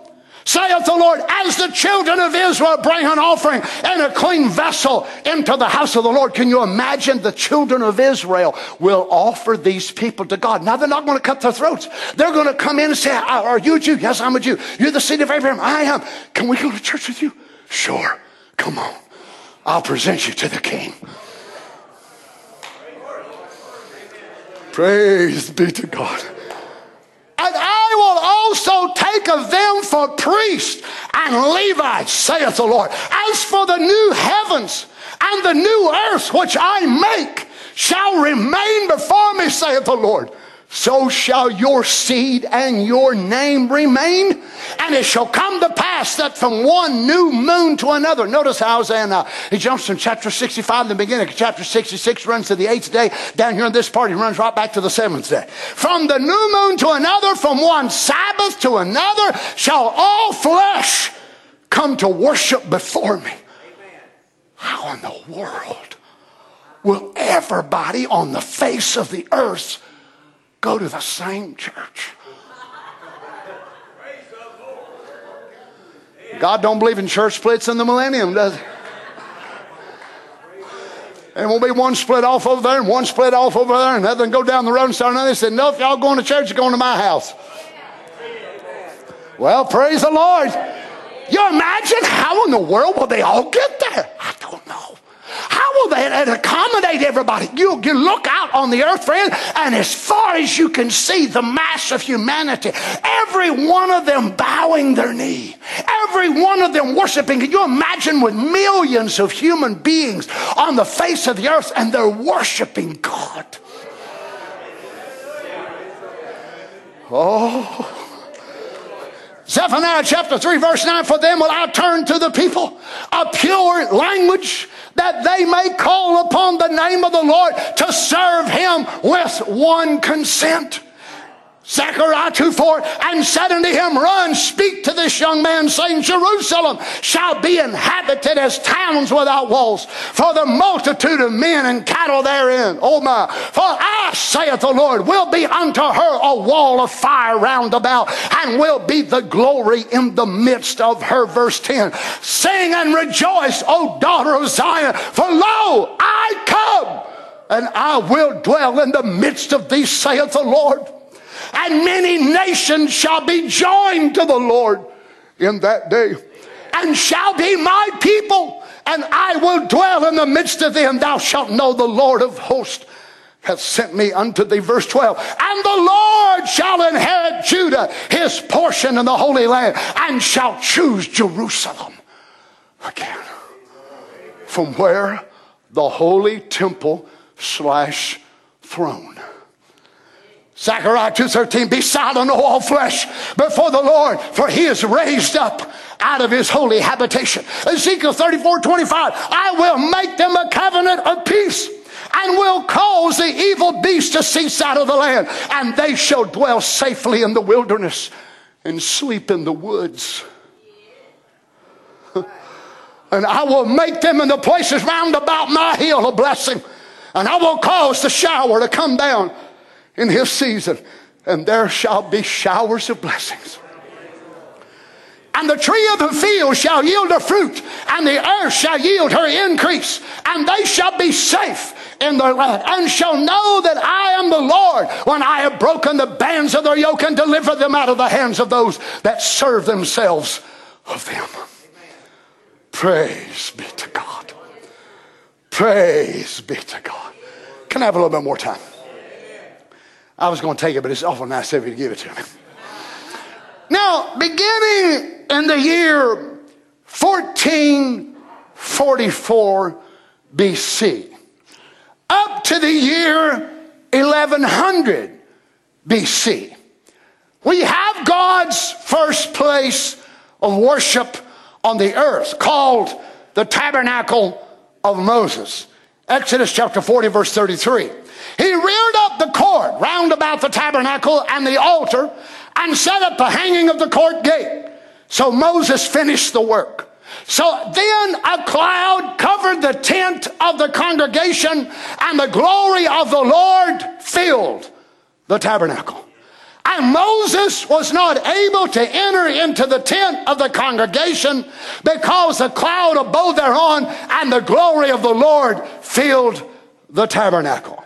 saith the Lord, as the children of Israel bring an offering in a clean vessel into the house of the Lord. Can you imagine the children of Israel will offer these people to God? Now they're not going to cut their throats. They're going to come in and say, Are you a Jew? Yes, I'm a Jew. You're the seed of Abraham. I am. Can we go to church with you? Sure. Come on. I'll present you to the king. Praise be to God. Will also take of them for priests and Levites, saith the Lord. As for the new heavens and the new earth which I make shall remain before me, saith the Lord so shall your seed and your name remain. And it shall come to pass that from one new moon to another. Notice how in, uh, he jumps from chapter 65, the beginning of chapter 66, runs to the eighth day. Down here in this part, he runs right back to the seventh day. From the new moon to another, from one Sabbath to another, shall all flesh come to worship before me. How in the world will everybody on the face of the earth go to the same church. God don't believe in church splits in the millennium, does he? And will be one split off over there and one split off over there, and then go down the road and start another. They said, No, if y'all going to church, you're going to my house. Well, praise the Lord. You imagine how in the world will they all get there? I don't know. How will that accommodate everybody? You, you look out on the earth, friend, and as far as you can see, the mass of humanity, every one of them bowing their knee, every one of them worshiping. Can you imagine with millions of human beings on the face of the earth and they're worshiping God? Oh. Zephaniah chapter 3, verse 9 For them will I turn to the people a pure language that they may call upon the name of the Lord to serve him with one consent. Zechariah 2 4, and said unto him, Run, speak to this young man, saying, Jerusalem shall be inhabited as towns without walls, for the multitude of men and cattle therein. Oh my. For I, saith the Lord, will be unto her a wall of fire round about, and will be the glory in the midst of her. Verse 10. Sing and rejoice, O daughter of Zion, for lo, I come, and I will dwell in the midst of thee, saith the Lord and many nations shall be joined to the Lord in that day, and shall be my people, and I will dwell in the midst of them. Thou shalt know the Lord of hosts hath sent me unto thee. Verse 12. And the Lord shall inherit Judah, his portion in the Holy Land, and shall choose Jerusalem again. From where the holy temple slash throne. Zechariah 2.13, be silent, O all flesh, before the Lord, for he is raised up out of his holy habitation. Ezekiel 34.25, I will make them a covenant of peace and will cause the evil beast to cease out of the land, and they shall dwell safely in the wilderness and sleep in the woods. <laughs> and I will make them in the places round about my hill a blessing, and I will cause the shower to come down in his season, and there shall be showers of blessings. And the tree of the field shall yield her fruit, and the earth shall yield her increase, and they shall be safe in their land, and shall know that I am the Lord when I have broken the bands of their yoke and delivered them out of the hands of those that serve themselves of them. Praise be to God. Praise be to God. Can I have a little bit more time? I was going to take it, but it's awful nice of you to give it to me. Now, beginning in the year 1444 BC, up to the year 1100 BC, we have God's first place of worship on the earth called the tabernacle of Moses. Exodus chapter 40, verse 33. He reared up the court round about the tabernacle and the altar and set up the hanging of the court gate. So Moses finished the work. So then a cloud covered the tent of the congregation and the glory of the Lord filled the tabernacle. And Moses was not able to enter into the tent of the congregation because the cloud abode thereon and the glory of the Lord filled the tabernacle.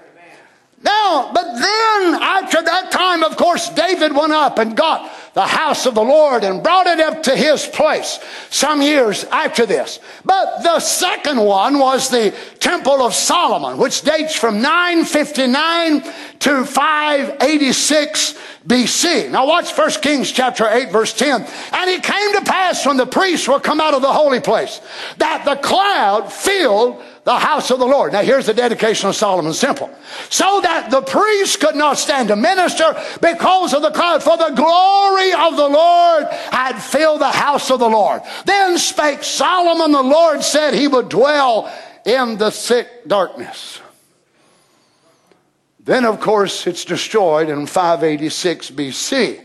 Now, but then after that time, of course, David went up and got the house of the Lord and brought it up to his place some years after this. But the second one was the Temple of Solomon, which dates from 959 to 586 BC. Now watch 1 Kings chapter 8 verse 10. And it came to pass when the priests were come out of the holy place that the cloud filled the house of the Lord. Now here's the dedication of Solomon's temple. So that the priests could not stand to minister because of the cloud, for the glory of the Lord had filled the house of the Lord. Then spake Solomon, the Lord said he would dwell in the thick darkness. Then, of course, it's destroyed in 586 BC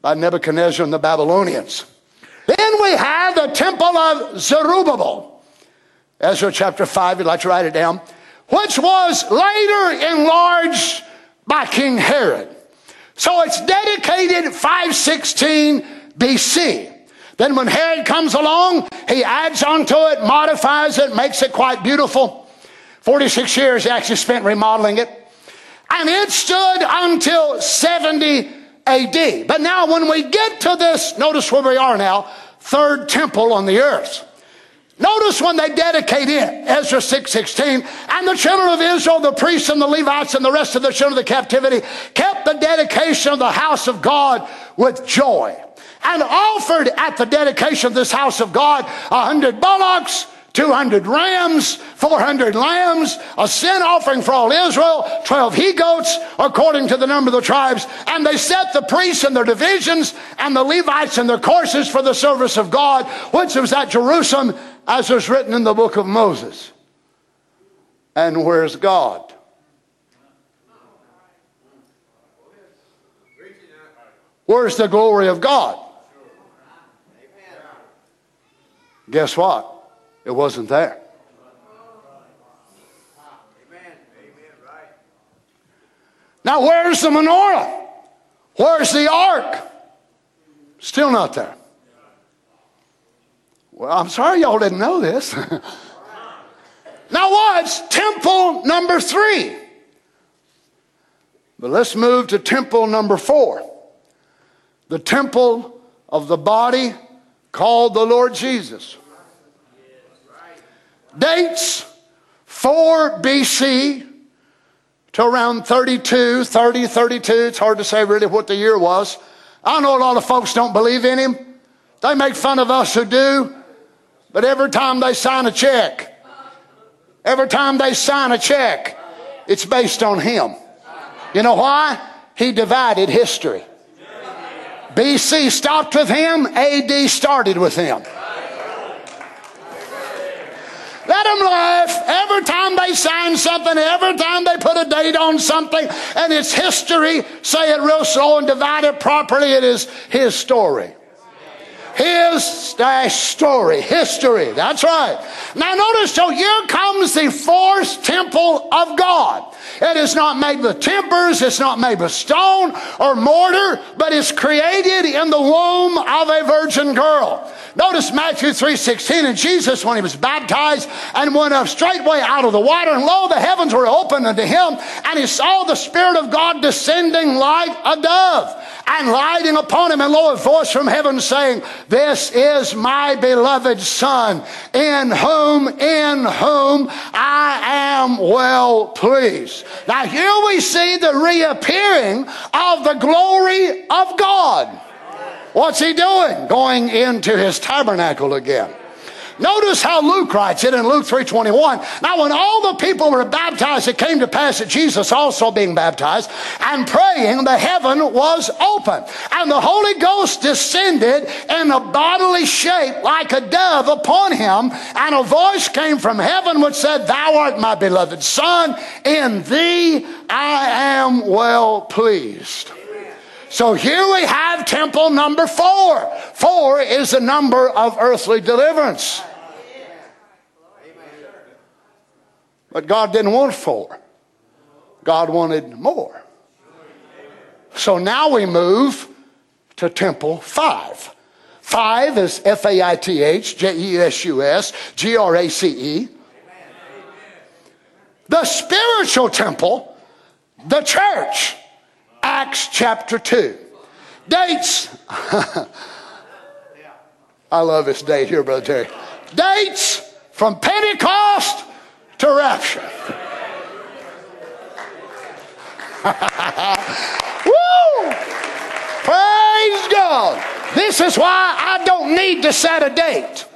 by Nebuchadnezzar and the Babylonians. Then we have the temple of Zerubbabel. Ezra chapter 5, you'd like to write it down, which was later enlarged by King Herod. So it's dedicated 516 BC. Then when Herod comes along, he adds onto it, modifies it, makes it quite beautiful. 46 years he actually spent remodeling it. And it stood until 70 AD. But now when we get to this, notice where we are now, third temple on the earth. Notice when they dedicate it, Ezra 6.16, and the children of Israel, the priests and the Levites and the rest of the children of the captivity kept the dedication of the house of God with joy and offered at the dedication of this house of God a hundred bullocks, 200 rams, 400 lambs, a sin offering for all Israel, 12 he goats, according to the number of the tribes. And they set the priests in their divisions and the Levites in their courses for the service of God, which was at Jerusalem as was written in the book of Moses. And where's God? Where's the glory of God? Guess what? It wasn't there. Now, where's the menorah? Where's the ark? Still not there. Well, I'm sorry y'all didn't know this. <laughs> now, what's temple number three? But let's move to temple number four the temple of the body called the Lord Jesus. Dates 4 BC to around 32, 30, 32. It's hard to say really what the year was. I know a lot of folks don't believe in him. They make fun of us who do. But every time they sign a check, Every time they sign a check, it's based on him. You know why? He divided history. BC stopped with him, AD started with him. Let them laugh every time they sign something, every time they put a date on something, and it's history. Say it real slow and divide it properly. It is his story. His story, history. That's right. Now notice, so here comes the fourth temple of God. It is not made with timbers, it's not made with stone or mortar, but it's created in the womb of a virgin girl. Notice Matthew 3.16, and Jesus, when he was baptized and went up straightway out of the water, and lo, the heavens were opened unto him, and he saw the Spirit of God descending like a dove and lighting upon him, and lo, a voice from heaven saying, This is my beloved Son, in whom, in whom I am well pleased. Now here we see the reappearing of the glory of God. What's he doing? Going into his tabernacle again. Notice how Luke writes it in Luke 3:21. Now when all the people were baptized, it came to pass that Jesus also being baptized and praying, the heaven was open, and the Holy Ghost descended in a bodily shape like a dove upon him, and a voice came from heaven which said, "Thou art my beloved Son; in thee I am well pleased." So here we have temple number four. Four is the number of earthly deliverance. But God didn't want four, God wanted more. So now we move to temple five. Five is F A I T H, J E S U S, G R A C E. The spiritual temple, the church. Acts chapter 2. Dates. <laughs> I love this date here, Brother Terry. Dates from Pentecost to rapture. <laughs> Woo! Praise God. This is why I don't need to set a date.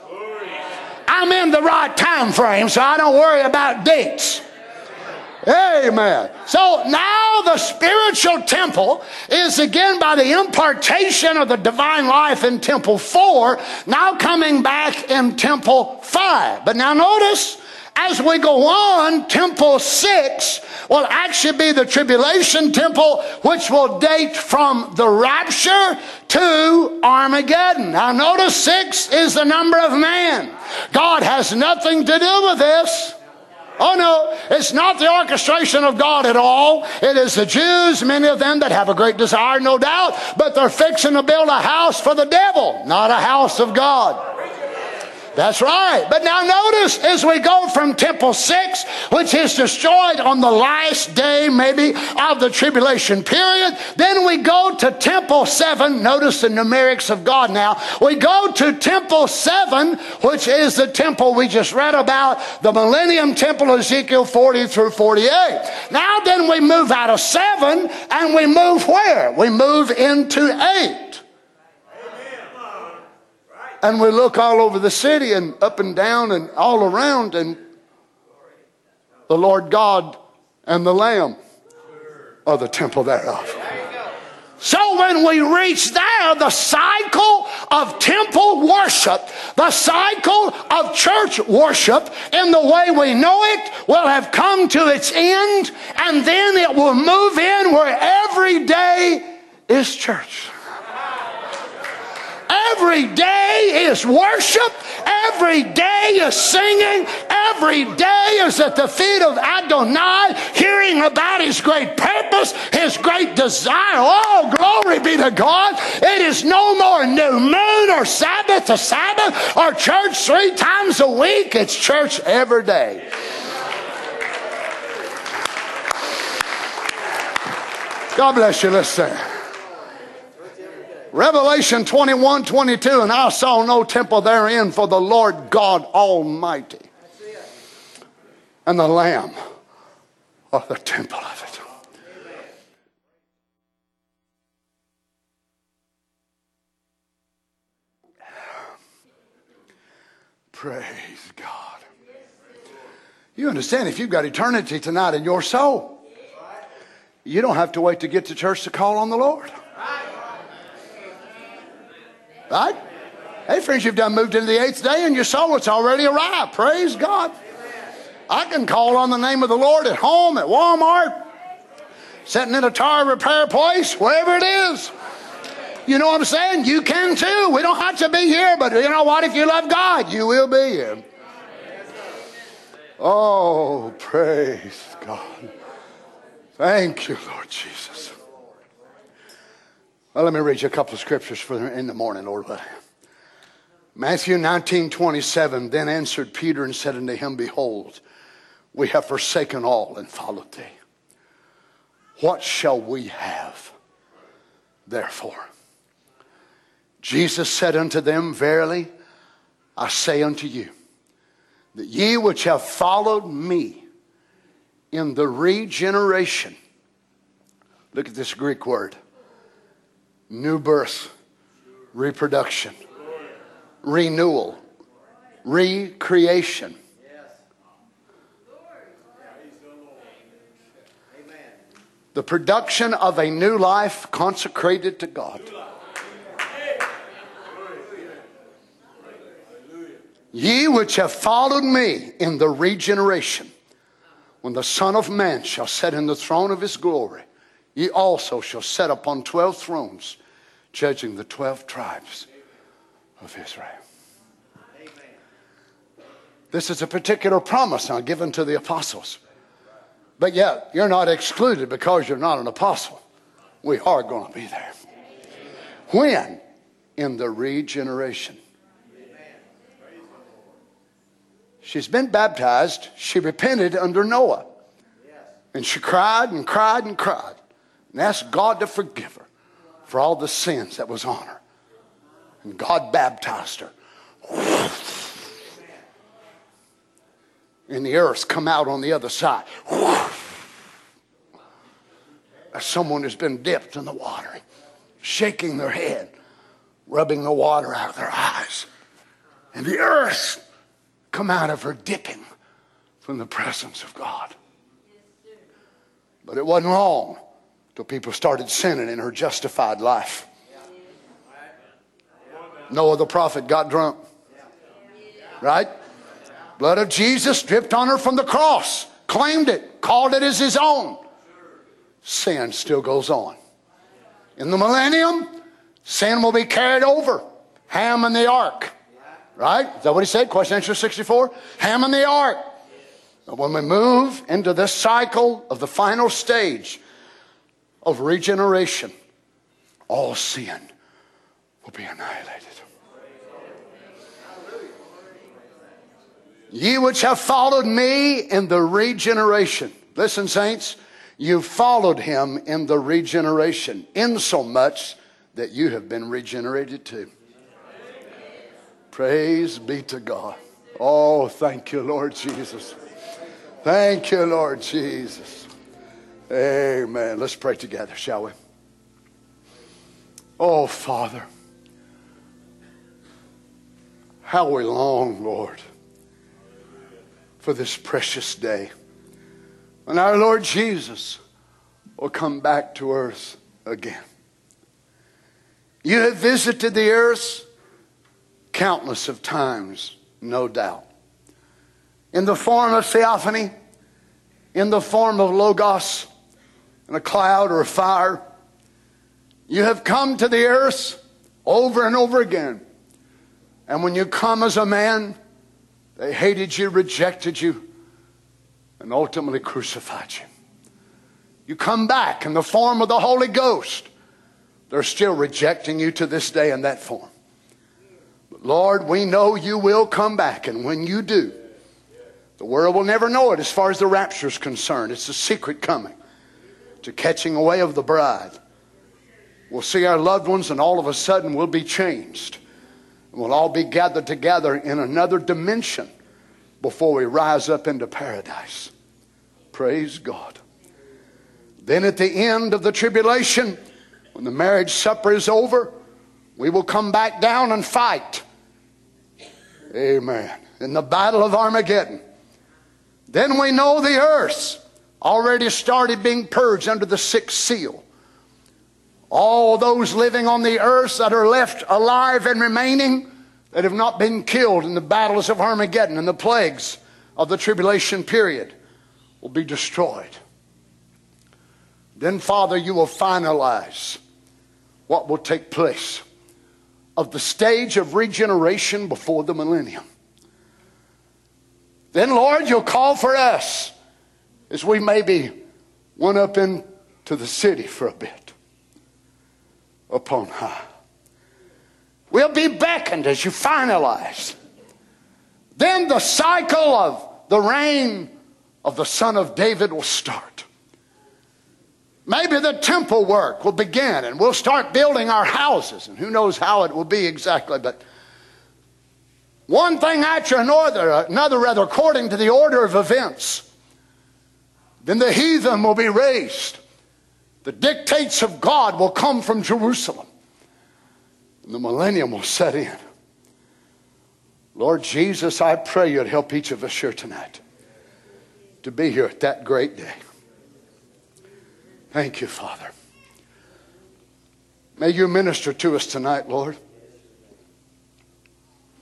I'm in the right time frame, so I don't worry about dates. Amen. So now the spiritual temple is again by the impartation of the divine life in temple four, now coming back in temple five. But now notice, as we go on, temple six will actually be the tribulation temple, which will date from the rapture to Armageddon. Now notice six is the number of man. God has nothing to do with this. Oh no, it's not the orchestration of God at all. It is the Jews, many of them that have a great desire, no doubt, but they're fixing to build a house for the devil, not a house of God. That's right. But now notice as we go from temple six, which is destroyed on the last day, maybe, of the tribulation period, then we go to temple seven. Notice the numerics of God now. We go to temple seven, which is the temple we just read about, the millennium temple, Ezekiel 40 through 48. Now then we move out of seven and we move where? We move into eight and we look all over the city and up and down and all around, and the Lord God and the Lamb are the temple thereof. So when we reach there, the cycle of temple worship, the cycle of church worship in the way we know it will have come to its end, and then it will move in where every day is church. Every day is worship. Every day is singing. Every day is at the feet of Adonai, hearing about his great purpose, his great desire. Oh, glory be to God. It is no more new moon or Sabbath to Sabbath or church three times a week. It's church every day. God bless you. Let's sing. Revelation 21 22, and I saw no temple therein for the Lord God Almighty. And the Lamb are the temple of it. Praise God. You understand, if you've got eternity tonight in your soul, you don't have to wait to get to church to call on the Lord. Right? Hey, friends, you've done moved into the eighth day and your soul, it's already arrived. Praise God. I can call on the name of the Lord at home, at Walmart, sitting in a tire repair place, wherever it is. You know what I'm saying? You can too. We don't have to be here, but you know what? If you love God, you will be here. Oh, praise God. Thank you, Lord Jesus. Well, let me read you a couple of scriptures for in the morning, Lord. Matthew 19, 27. Then answered Peter and said unto him, Behold, we have forsaken all and followed thee. What shall we have, therefore? Jesus said unto them, Verily, I say unto you, that ye which have followed me in the regeneration, look at this Greek word, new birth, reproduction, renewal, recreation. The production of a new life consecrated to God. Ye which have followed me in the regeneration, when the Son of Man shall sit in the throne of his glory, ye also shall sit upon twelve thrones, judging the twelve tribes of Israel. This is a particular promise now given to the apostles. But yet, you're not excluded because you're not an apostle. We are going to be there. When? In the regeneration. She's been baptized. She repented under Noah. And she cried and cried and cried and asked God to forgive her for all the sins that was on her. And God baptized her. And the earth come out on the other side. As someone has been dipped in the water, shaking their head, rubbing the water out of their eyes. And the earth come out of her dipping from the presence of God. But it wasn't long till people started sinning in her justified life. Noah the prophet got drunk. Right? Blood of Jesus dripped on her from the cross, claimed it, called it as his own. Sin still goes on. In the millennium, sin will be carried over. Ham and the ark. Right? Is that what he said? Question answer 64? Ham and the ark. When we move into this cycle of the final stage of regeneration, all sin will be annihilated. Ye which have followed me in the regeneration. Listen, saints, you followed him in the regeneration, insomuch that you have been regenerated too. Praise be to God. Oh, thank you, Lord Jesus. Thank you, Lord Jesus. Amen. Let's pray together, shall we? Oh, Father, how we long, Lord, for this precious day when our Lord Jesus will come back to earth again. You have visited the earth countless of times, no doubt. In the form of theophany, in the form of logos, in a cloud or a fire. You have come to the earth over and over again. And when you come as a man, they hated you, rejected you, and ultimately crucified you. You come back in the form of the Holy Ghost. They're still rejecting you to this day in that form. But Lord, we know you will come back, and when you do, the world will never know it as far as the rapture is concerned. It's a secret coming to catching away of the bride. We'll see our loved ones, and all of a sudden we'll be changed. We'll all be gathered together in another dimension before we rise up into paradise. Praise God. Then at the end of the tribulation, when the marriage supper is over, we will come back down and fight Amen. In the battle of Armageddon, Then we know the earth already started being purged under the sixth seal. All those living on the earth that are left alive and remaining that have not been killed in the battles of Armageddon and the plagues of the tribulation period will be destroyed. Then, Father, you will finalize what will take place of the stage of regeneration before the millennium. Then, Lord, you'll call for us as we maybe went up into the city for a bit upon high. We'll be beckoned as you finalize. Then the cycle of the reign of the Son of David will start. Maybe the temple work will begin and we'll start building our houses, and who knows how it will be exactly, but one thing after another, another rather, according to the order of events. Then the heathen will be raised. The dictates of God will come from Jerusalem. And the millennium will set in. Lord Jesus, I pray you'd help each of us here tonight to be here at that great day. Thank you, Father. May you minister to us tonight, Lord.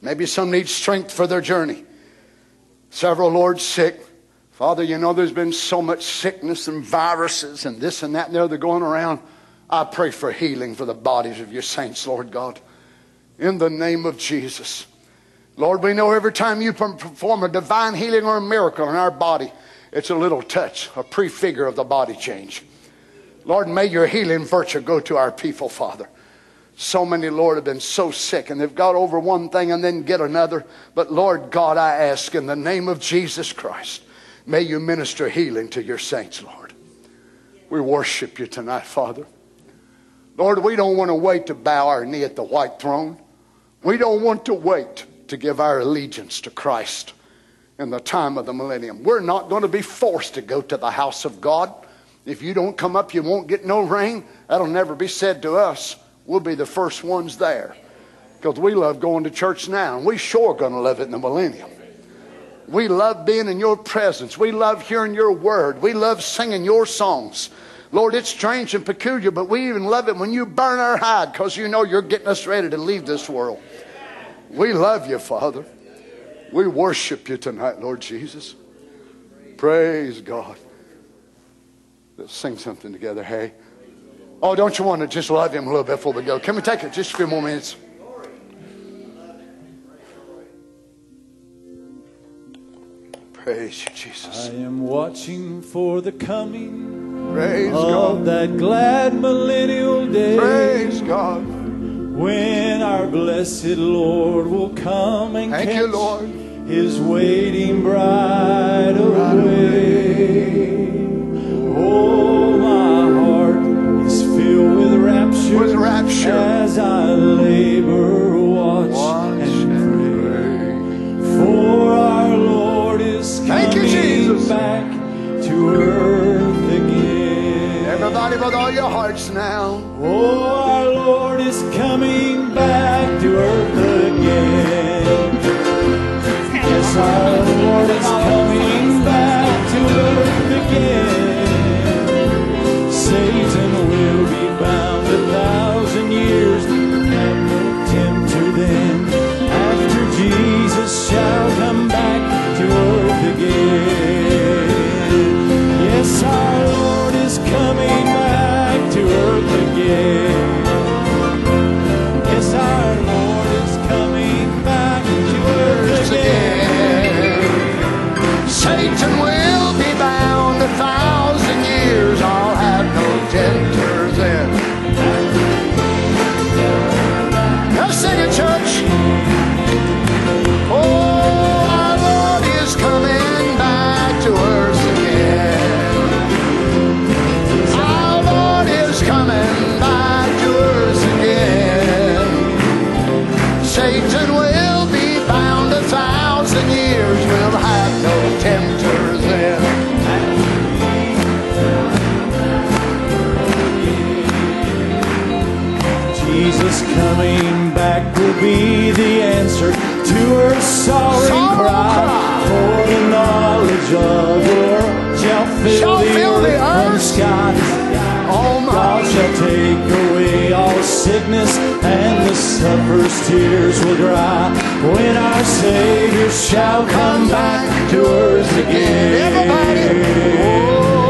Maybe some need strength for their journey. Several, Lord, sick. Father, you know there's been so much sickness and viruses and this and that and the other going around. I pray for healing for the bodies of your saints, Lord God. In the name of Jesus. Lord, we know every time you perform a divine healing or a miracle in our body, it's a little touch, a prefigure of the body change. Lord, may your healing virtue go to our people, Father. So many, Lord, have been so sick and they've got over one thing and then get another. But Lord God, I ask in the name of Jesus Christ, may you minister healing to your saints, Lord. We worship you tonight, Father. Lord, we don't want to wait to bow our knee at the white throne. We don't want to wait to give our allegiance to Christ in the time of the millennium. We're not going to be forced to go to the house of God. If you don't come up, you won't get no rain. That'll never be said to us we'll be the first ones there. Because we love going to church now, and we sure going to love it in the millennium. We love being in your presence. We love hearing your word. We love singing your songs. Lord, it's strange and peculiar, but we even love it when you burn our hide because you know you're getting us ready to leave this world. We love you, Father. We worship you tonight, Lord Jesus. Praise God. Let's sing something together, hey. Oh, don't you want to just love him a little bit before we go? Can we take it just a few more minutes? Praise you, Jesus. I am watching for the coming Praise of God. that glad millennial day Praise God. when our blessed Lord will come and Thank catch you, Lord. his waiting bride away. Oh, my heart is filled with rapture, With rapture. as I labor, Thank you, Jesus. back to earth again. Everybody with all your hearts now. Oh, our Lord is coming back to earth again. Yes, our Lord is will be the answer to her sorrowing Sorrow cry cry. for the knowledge of the world shall fill, Shall the, fill the earth from earth. sky. Oh, God shall take away all sickness and the sufferer's tears will dry when our Savior shall come back to earth again. Everybody. Oh,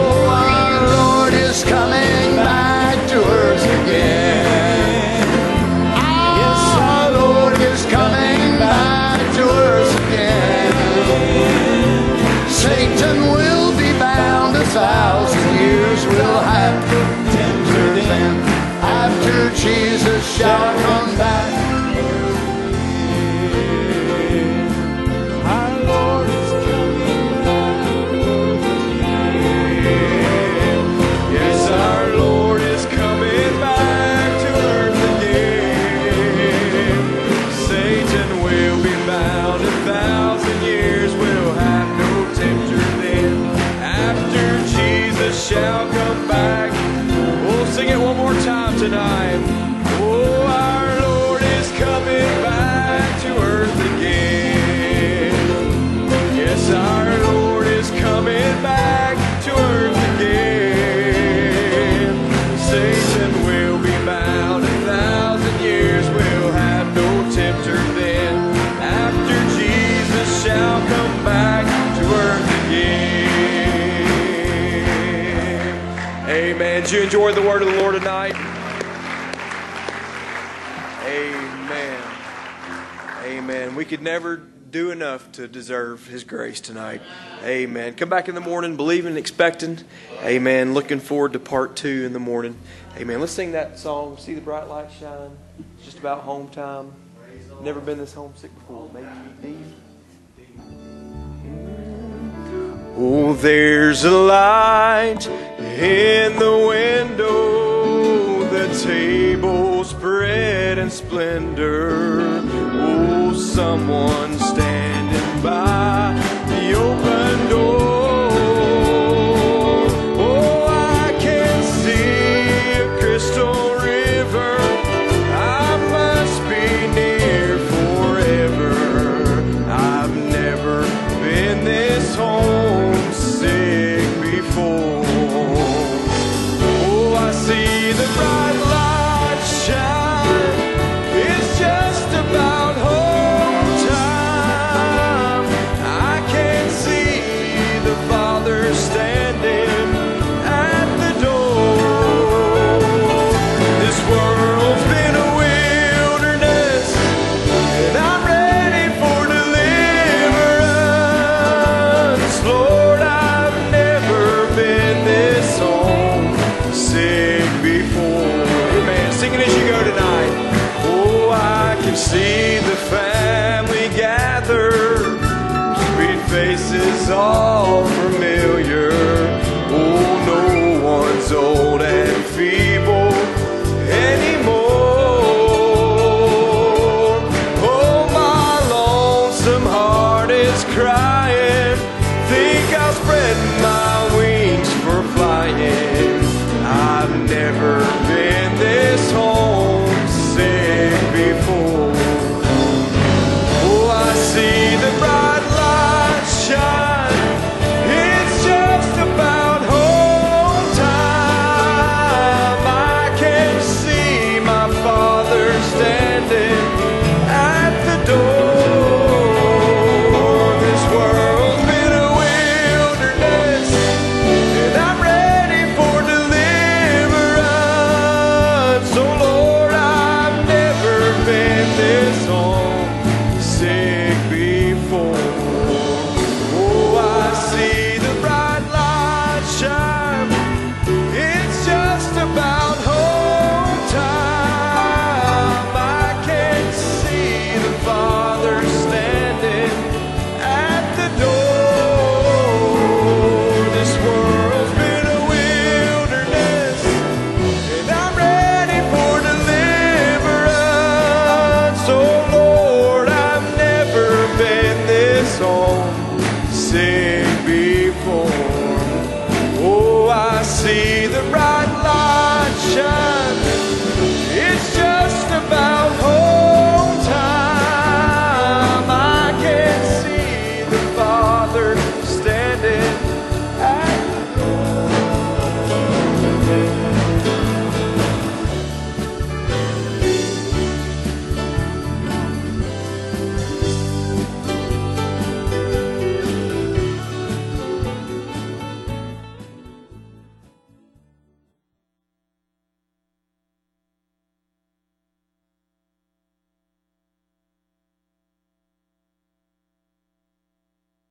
Satan will be bound a thousand deserve His grace tonight. Amen. Come back in the morning, believing, expecting. Amen. Looking forward to part two in the morning. Amen. Let's sing that song. See the bright light shine. It's just about home time. Never been this homesick before. Maybe deep. Oh, there's a light in the window, the table spread in splendor. Oh, someone standing by the open door. saw.